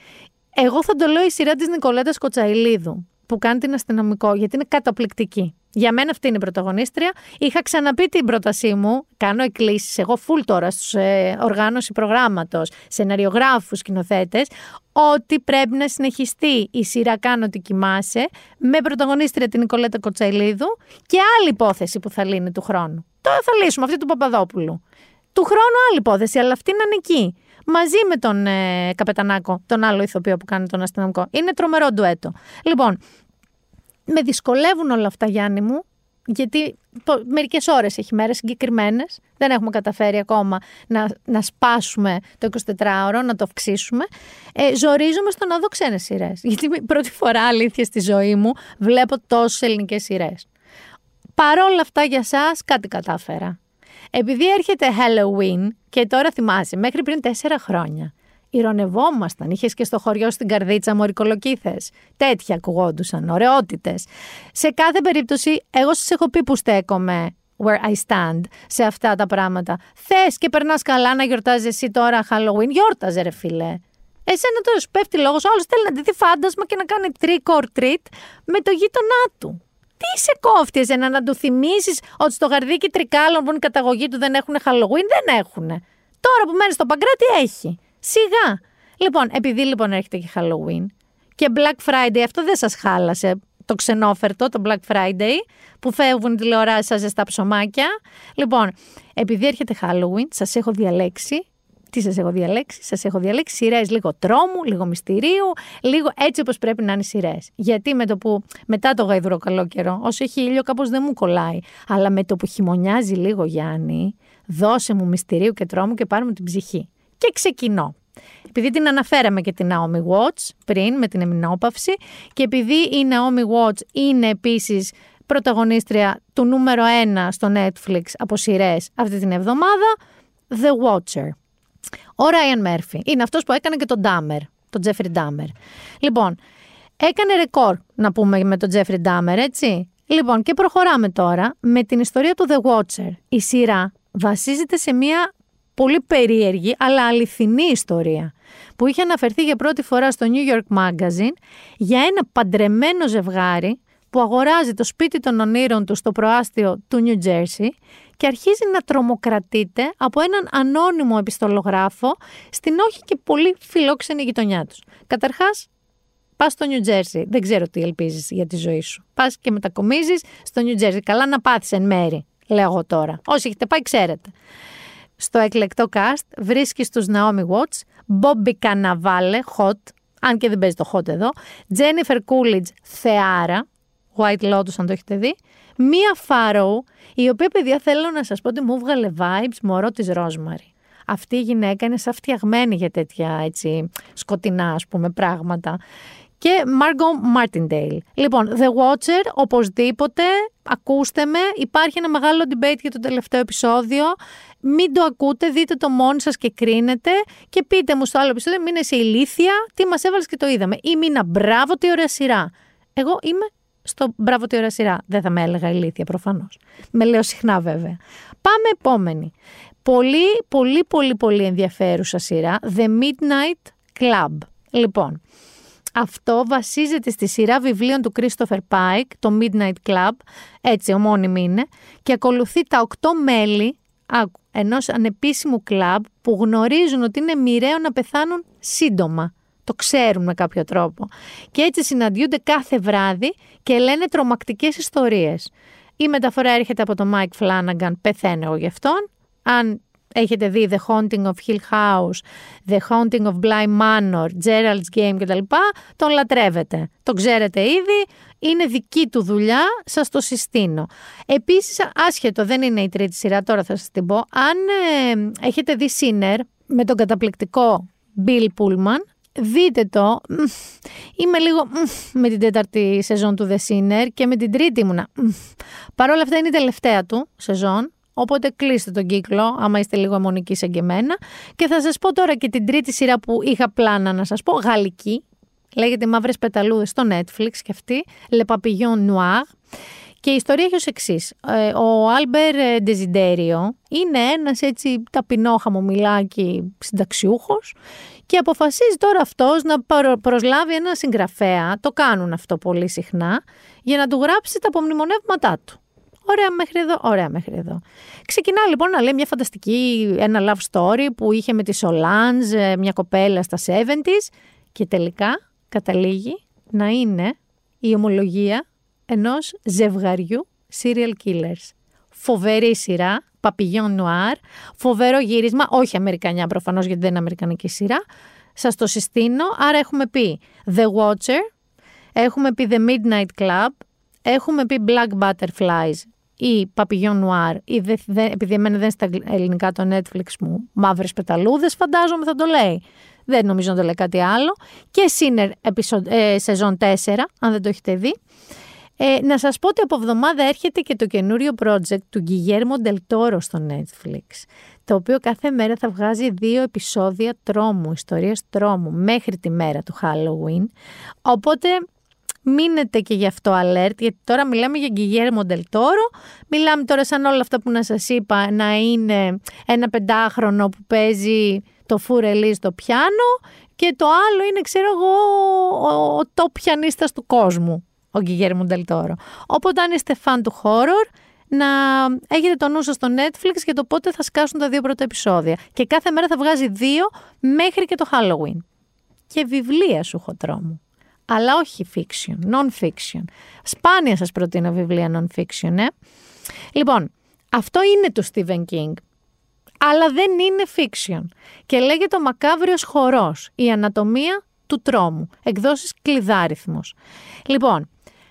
Εγώ θα το λέω η σειρά της Νικολέτας Κοτσαηλίδου, που κάνει την αστυνομικό, γιατί είναι καταπληκτική. Για μένα αυτή είναι η πρωταγωνίστρια. Είχα ξαναπεί την πρότασή μου, κάνω εκκλήσεις. Εγώ φουλ τώρα στους ε, οργάνωση προγράμματος, σεναριογράφους, σκηνοθέτες, ότι πρέπει να συνεχιστεί η σειρά Κάνω ότι κοιμάσαι με πρωταγωνίστρια την Νικολέτα Κοτσαηλίδου και άλλη υπόθεση που θα λύνει του χρόνου. Τώρα θα λύσουμε αυτή του Παπαδόπουλου. Του χρόνου άλλη υπόθεση, αλλά αυτή να είναι εκεί. Μαζί με τον ε, Καπετανάκο, τον άλλο ηθοποιό που κάνει τον αστυνομικό. Είναι τρομερό ντουέτο. Λοιπόν, με δυσκολεύουν όλα αυτά, Γιάννη μου, γιατί μερικές ώρες έχει μέρε συγκεκριμένες. Δεν έχουμε καταφέρει ακόμα να, να σπάσουμε το 24ωρο, να το αυξήσουμε. Ε, ζορίζομαι στο να δω ξένες σειρές. Γιατί πρώτη φορά, αλήθεια, στη ζωή μου βλέπω τόσες ελληνικές σειρές. Παρόλα αυτά για εσά κάτι κατάφερα. Επειδή έρχεται Halloween και τώρα θυμάσαι, μέχρι πριν τέσσερα χρόνια, ηρωνευόμασταν. Είχες και στο χωριό στην καρδίτσα μορικολοκύθε. Τέτοια ακουγόντουσαν, ωραιότητες. Σε κάθε περίπτωση, εγώ σας έχω πει που στέκομαι where I stand σε αυτά τα πράγματα. Θες και περνάς καλά να γιορτάζεις εσύ τώρα Halloween; Γιόρταζε, ρε φίλε. Εσένα τώρα σου πέφτει λόγος, άλλος θέλει να δει φάντασμα και να κάνει trick or treat με το γείτονά του. Τι σε κόφτει εσένα να του θυμίσεις ότι στο γαρδίκι τρικάλων που είναι η καταγωγή του δεν έχουν Halloween, δεν έχουν. Τώρα που μένει στο Παγκράτη έχει. Σιγά. Λοιπόν, επειδή λοιπόν έρχεται και Halloween και Black Friday, αυτό δεν σας χάλασε το ξενόφερτο, το Black Friday, που φεύγουν οι τηλεοράσεις σας στα ψωμάκια. Λοιπόν, επειδή έρχεται Halloween, σας έχω διαλέξει τι σας έχω διαλέξει, σας έχω διαλέξει σειρές λίγο τρόμου, λίγο μυστηρίου, λίγο έτσι όπως πρέπει να είναι σειρές. Γιατί με το που μετά το γαϊδούρο καλό καιρό, όσο έχει ήλιο, κάπως δεν μου κολλάει. Αλλά με το που χειμωνιάζει λίγο, Γιάννη, δώσε μου μυστηρίου και τρόμου και πάρουμε την ψυχή. Και ξεκινώ. Επειδή την αναφέραμε και την Naomi Watch πριν με την εμεινόπαυση και επειδή η Naomi Watch είναι επίσης πρωταγωνίστρια του νούμερο 1 στο Netflix από σειρές αυτή την εβδομάδα, The Watcher. Ο Ryan Murphy είναι αυτός που έκανε και τον Dahmer, τον Jeffrey Dahmer. Λοιπόν, έκανε ρεκόρ να πούμε με τον Jeffrey Dahmer, έτσι. Λοιπόν, και προχωράμε τώρα με την ιστορία του The Watcher. Η σειρά βασίζεται σε μια πολύ περίεργη αλλά αληθινή ιστορία που είχε αναφερθεί για πρώτη φορά στο New York Magazine για ένα παντρεμένο ζευγάρι που αγοράζει το σπίτι των ονείρων του στο προάστιο του New Jersey και αρχίζει να τρομοκρατείται από έναν ανώνυμο επιστολογράφο στην όχι και πολύ φιλόξενη γειτονιά τους. Καταρχάς, πας στο New Jersey, δεν ξέρω τι ελπίζεις για τη ζωή σου. Πας και μετακομίζεις στο New Jersey, καλά να πάθεις εν μέρη, λέω εγώ τώρα. Όσοι έχετε πάει ξέρετε στο εκλεκτό cast βρίσκεις τους Naomi Watts, Bobby Cannavale, hot, αν και δεν παίζει το hot εδώ, Jennifer Coolidge, θεάρα, White Lotus αν το έχετε δει, Μία Farrow, η οποία παιδιά θέλω να σας πω ότι μου βγάλε vibes μωρό της Rosemary. Αυτή η γυναίκα είναι σαν φτιαγμένη για τέτοια έτσι σκοτεινά ας πούμε πράγματα και Margot Martindale. Λοιπόν, The Watcher, οπωσδήποτε, ακούστε με, υπάρχει ένα μεγάλο debate για το τελευταίο επεισόδιο. Μην το ακούτε, δείτε το μόνοι σας και κρίνετε και πείτε μου στο άλλο επεισόδιο, μην είσαι ηλίθια, τι μας έβαλες και το είδαμε. Ή μήνα μπράβο, τι ωραία σειρά. Εγώ είμαι στο μπράβο, τι ωραία σειρά. Δεν θα με έλεγα ηλίθια προφανώς. Με λέω συχνά βέβαια. Πάμε επόμενη. Πολύ, πολύ, πολύ, πολύ ενδιαφέρουσα σειρά. The Midnight Club. Λοιπόν, αυτό βασίζεται στη σειρά βιβλίων του Christopher Pike, το Midnight Club, έτσι ομώνυμη είναι, και ακολουθεί τα οκτώ μέλη ενός ανεπίσημου κλαμπ που γνωρίζουν ότι είναι μοιραίο να πεθάνουν σύντομα. Το ξέρουν με κάποιο τρόπο. Και έτσι συναντιούνται κάθε βράδυ και λένε τρομακτικές ιστορίες. Η μεταφορά έρχεται από τον Mike Flanagan, πεθαίνω εγώ γι' αυτόν. Αν έχετε δει The Haunting of Hill House, The Haunting of Bly Manor, Gerald's Game κτλ. Τον λατρεύετε. Τον ξέρετε ήδη. Είναι δική του δουλειά, σας το συστήνω. Επίσης, άσχετο, δεν είναι η τρίτη σειρά, τώρα θα σας την πω. Αν ε, έχετε δει Sinner με τον καταπληκτικό Bill Pullman, δείτε το. Είμαι λίγο με την τέταρτη σεζόν του The Sinner και με την τρίτη ήμουνα. Παρ' όλα αυτά είναι η τελευταία του σεζόν. Οπότε κλείστε τον κύκλο, άμα είστε λίγο εμμονικοί σαν και εμένα. Και θα σας πω τώρα και την τρίτη σειρά που είχα πλάνα να σας πω, γαλλική. Λέγεται Μαύρες Πεταλούδες στο Netflix και αυτή, Les Papillons Noirs. Και η ιστορία έχει ως εξής. Ε, ο Άλμπερ Ντεζιντέριο είναι ένας έτσι ταπεινό χαμομηλάκι συνταξιούχος και αποφασίζει τώρα αυτός να προσλάβει ένα συγγραφέα, το κάνουν αυτό πολύ συχνά, για να του γράψει τα απομνημονεύματά του. Ωραία μέχρι εδώ, ωραία μέχρι εδώ. Ξεκινά λοιπόν να λέει μια φανταστική, ένα love story που είχε με τη Σολάνζ, μια κοπέλα στα 70s και τελικά καταλήγει να είναι η ομολογία ενός ζευγαριού serial killers. Φοβερή σειρά, Papillon Noir. Φοβερό γύρισμα, όχι Αμερικανιά προφανώς γιατί δεν είναι Αμερικανική σειρά. Σας το συστήνω. Άρα έχουμε πει The Watcher, έχουμε πει The Midnight Club, έχουμε πει Black Butterflies ή Papillon Noir, ή δε, δε, επειδή εμένα δεν είναι στα ελληνικά το Netflix μου, Μαύρες Πεταλούδες, φαντάζομαι θα το λέει. Δεν νομίζω να το λέει κάτι άλλο. Και Sinner ε, σεζόν 4, αν δεν το έχετε δει. Ε, να σας πω ότι από εβδομάδα έρχεται και το καινούριο project του Guillermo Del Toro στο Netflix, το οποίο κάθε μέρα θα βγάζει δύο επεισόδια τρόμου, ιστορίες τρόμου, μέχρι τη μέρα του Halloween. Οπότε μείνετε και γι' αυτό alert, γιατί τώρα μιλάμε για Guillermo Del Toro, μιλάμε τώρα σαν όλα αυτά που να σας είπα, να είναι ένα πεντάχρονο που παίζει το φουρελί στο πιάνο και το άλλο είναι, ξέρω εγώ, ο, ο top πιανίστας του κόσμου ο Γκυγέρμου Ντελτόρο. Οπότε αν είστε φαν του horror, να έχετε το νου σας στο Netflix για το πότε θα σκάσουν τα δύο πρώτα επεισόδια. Και κάθε μέρα θα βγάζει δύο μέχρι και το Halloween. Και βιβλία σου έχω τρόμο. Αλλά όχι fiction, non-fiction. Σπάνια σας προτείνω βιβλία non-fiction, ε. Λοιπόν, αυτό είναι το Stephen King. Αλλά δεν είναι fiction. Και λέγεται ο μακάβριος χορός, η ανατομία του τρόμου. Εκδόσεις κλειδάριθμος. Λοιπόν,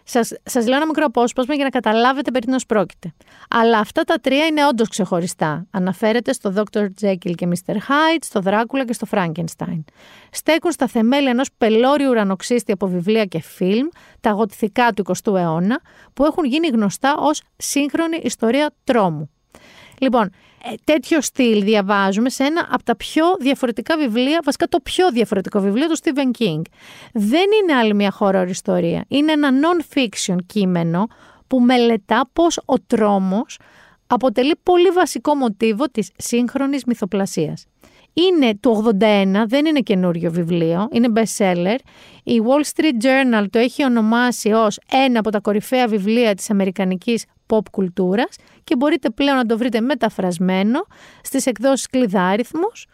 σας, σας λέω ένα μικρό απόσπασμα για να καταλάβετε περί τίνος πρόκειται. Αλλά αυτά τα τρία είναι όντως ξεχωριστά. Αναφέρεται στο Dr. Jekyll και Mr. Hyde, στο Δράκουλα και στο Frankenstein. Στέκουν στα θεμέλια ενός πελώριου ουρανοξύστη από βιβλία και φιλμ, τα γοτθικά του 20ου αιώνα, που έχουν γίνει γνωστά ως σύγχρονη ιστορία τρόμου. Λοιπόν, ε, τέτοιο στυλ διαβάζουμε σε ένα από τα πιο διαφορετικά βιβλία, βασικά το πιο διαφορετικό βιβλίο του Stephen King. Δεν είναι άλλη μια horror ιστορία. Είναι ένα non-fiction κείμενο που μελετά πώς ο τρόμος αποτελεί πολύ βασικό μοτίβο της σύγχρονης μυθοπλασίας. Είναι του 81, δεν είναι καινούριο βιβλίο, είναι best seller. Η Wall Street Journal το έχει ονομάσει ως ένα από τα κορυφαία βιβλία της αμερικανικής pop κουλτούρας και μπορείτε πλέον να το βρείτε μεταφρασμένο στις εκδόσεις κλειδάριθμους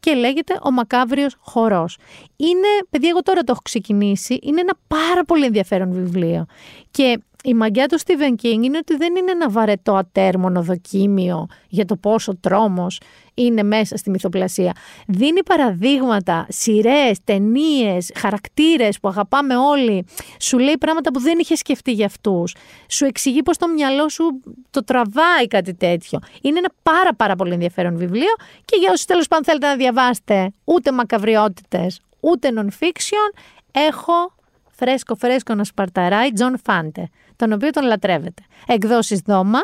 και λέγεται «Ο Μακάβριος Χορός». Είναι, παιδιά, εγώ τώρα το έχω ξεκινήσει, είναι ένα πάρα πολύ ενδιαφέρον βιβλίο και η μαγιά του Stephen King είναι ότι δεν είναι ένα βαρετό ατέρμονο δοκίμιο για το πόσο τρόμος είναι μέσα στη μυθοπλασία. Δίνει παραδείγματα, σειρές, ταινίες, χαρακτήρες που αγαπάμε όλοι. Σου λέει πράγματα που δεν είχε σκεφτεί για αυτούς. Σου εξηγεί πώς το μυαλό σου το τραβάει κάτι τέτοιο. Είναι ένα πάρα πάρα πολύ ενδιαφέρον βιβλίο και για όσους τέλος πάντων θέλετε να διαβάσετε ούτε μακαβριότητες ούτε non-fiction, έχω φρέσκο φρέσκο να σπαρταράει Τζον Φάντε, τον οποίο τον λατρεύετε. Εκδόσεις δώμα,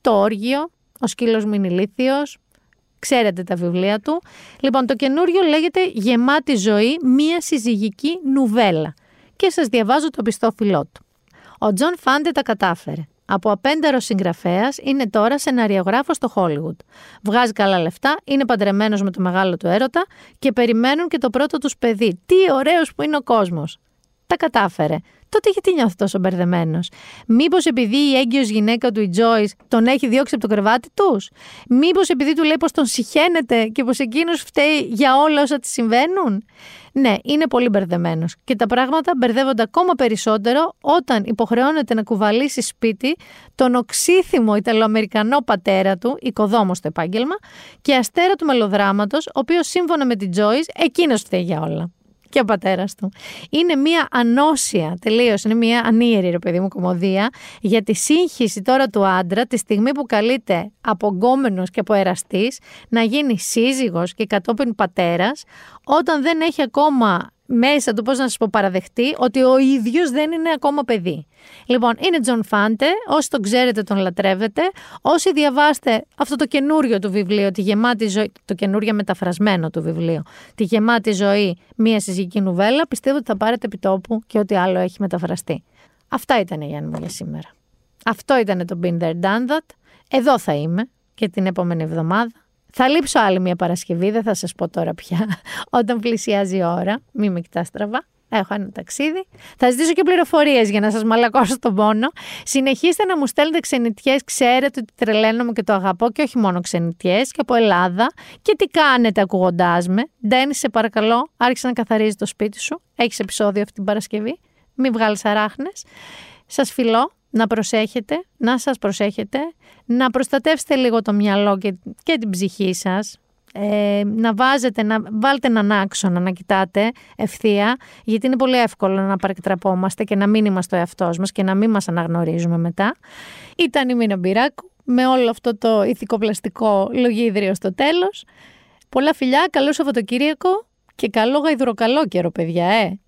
το όργιο, ο σκύλος μου ο Ηλίθιος, ξέρετε τα βιβλία του. Λοιπόν, το καινούριο λέγεται «Γεμάτη ζωή, μία συζυγική νουβέλα» και σας διαβάζω το οπισθόφυλλό του. Ο Τζον Φάντε τα κατάφερε. Από απένταρος συγγραφέας είναι τώρα σεναριογράφος στο Hollywood. Βγάζει καλά λεφτά, είναι παντρεμένος με το μεγάλο του έρωτα και περιμένουν και το πρώτο τους παιδί. Τι ωραίος που είναι ο κόσμος τα κατάφερε. Τότε γιατί νιώθει τόσο μπερδεμένος; Μήπως επειδή η έγκυος γυναίκα του, η Joyce, τον έχει διώξει από το κρεβάτι τους; Μήπως επειδή του λέει πως τον συχαίνεται και πως εκείνος φταίει για όλα όσα της συμβαίνουν; Ναι, είναι πολύ μπερδεμένος. Και τα πράγματα μπερδεύονται ακόμα περισσότερο όταν υποχρεώνεται να κουβαλήσει σπίτι τον οξύθυμο Ιταλοαμερικανό πατέρα του, οικοδόμος στο επάγγελμα, και αστέρα του μελοδράματος, ο οποίος σύμφωνα με την Joyce, εκείνος φταίει για όλα και ο πατέρας του. Είναι μια ανόσια, τελείως, είναι μια ανίερη, ρε παιδί μου, κομμωδία για τη σύγχυση τώρα του άντρα τη στιγμή που καλείται από γκόμενο και από εραστή να γίνει σύζυγος και κατόπιν πατέρας, όταν δεν έχει ακόμα μέσα του, πώς να σας πω, παραδεχτεί ότι ο ίδιος δεν είναι ακόμα παιδί. Λοιπόν, είναι Τζον Φάντε, όσοι τον ξέρετε τον λατρεύετε, όσοι διαβάστε αυτό το καινούριο του βιβλίο, τη γεμάτη ζωή, το καινούριο μεταφρασμένο του βιβλίου, τη γεμάτη ζωή, μία συζυγική νουβέλα, πιστεύω ότι θα πάρετε επιτόπου και ό,τι άλλο έχει μεταφραστεί. Αυτά ήταν η Γιάννη μου για σήμερα. Αυτό ήταν το Been There Done That. Εδώ θα είμαι και την επόμενη εβδομάδα. Θα λείψω άλλη μια Παρασκευή, δεν θα σας πω τώρα πια, όταν πλησιάζει η ώρα, μη με κοιτάς τραβά. Έχω ένα ταξίδι. Θα ζητήσω και πληροφορίες για να σας μαλακώσω τον πόνο. Συνεχίστε να μου στέλνετε ξενιτιές. Ξέρετε ότι τρελαίνομαι και το αγαπώ και όχι μόνο ξενιτιές και από Ελλάδα. Και τι κάνετε ακούγοντάς με. Ντένι, σε παρακαλώ, άρχισε να καθαρίζει το σπίτι σου. Έχεις επεισόδιο αυτή την Παρασκευή. Μην βγάλεις αράχνες. Σας φιλώ να προσέχετε, να σας προσέχετε, να προστατεύσετε λίγο το μυαλό και, και την ψυχή σας, ε, να βάζετε, να βάλετε έναν άξονα να κοιτάτε ευθεία, γιατί είναι πολύ εύκολο να παρεκτραπόμαστε και να μην είμαστε ο εαυτός μας και να μην μας αναγνωρίζουμε μετά. Ήταν η Μίνα Μπυράκου με όλο αυτό το ηθικοπλαστικό λογίδριο στο τέλος. Πολλά φιλιά, καλό Σαββατοκύριακο και καλό γαϊδουροκαλό καιρό, παιδιά, ε!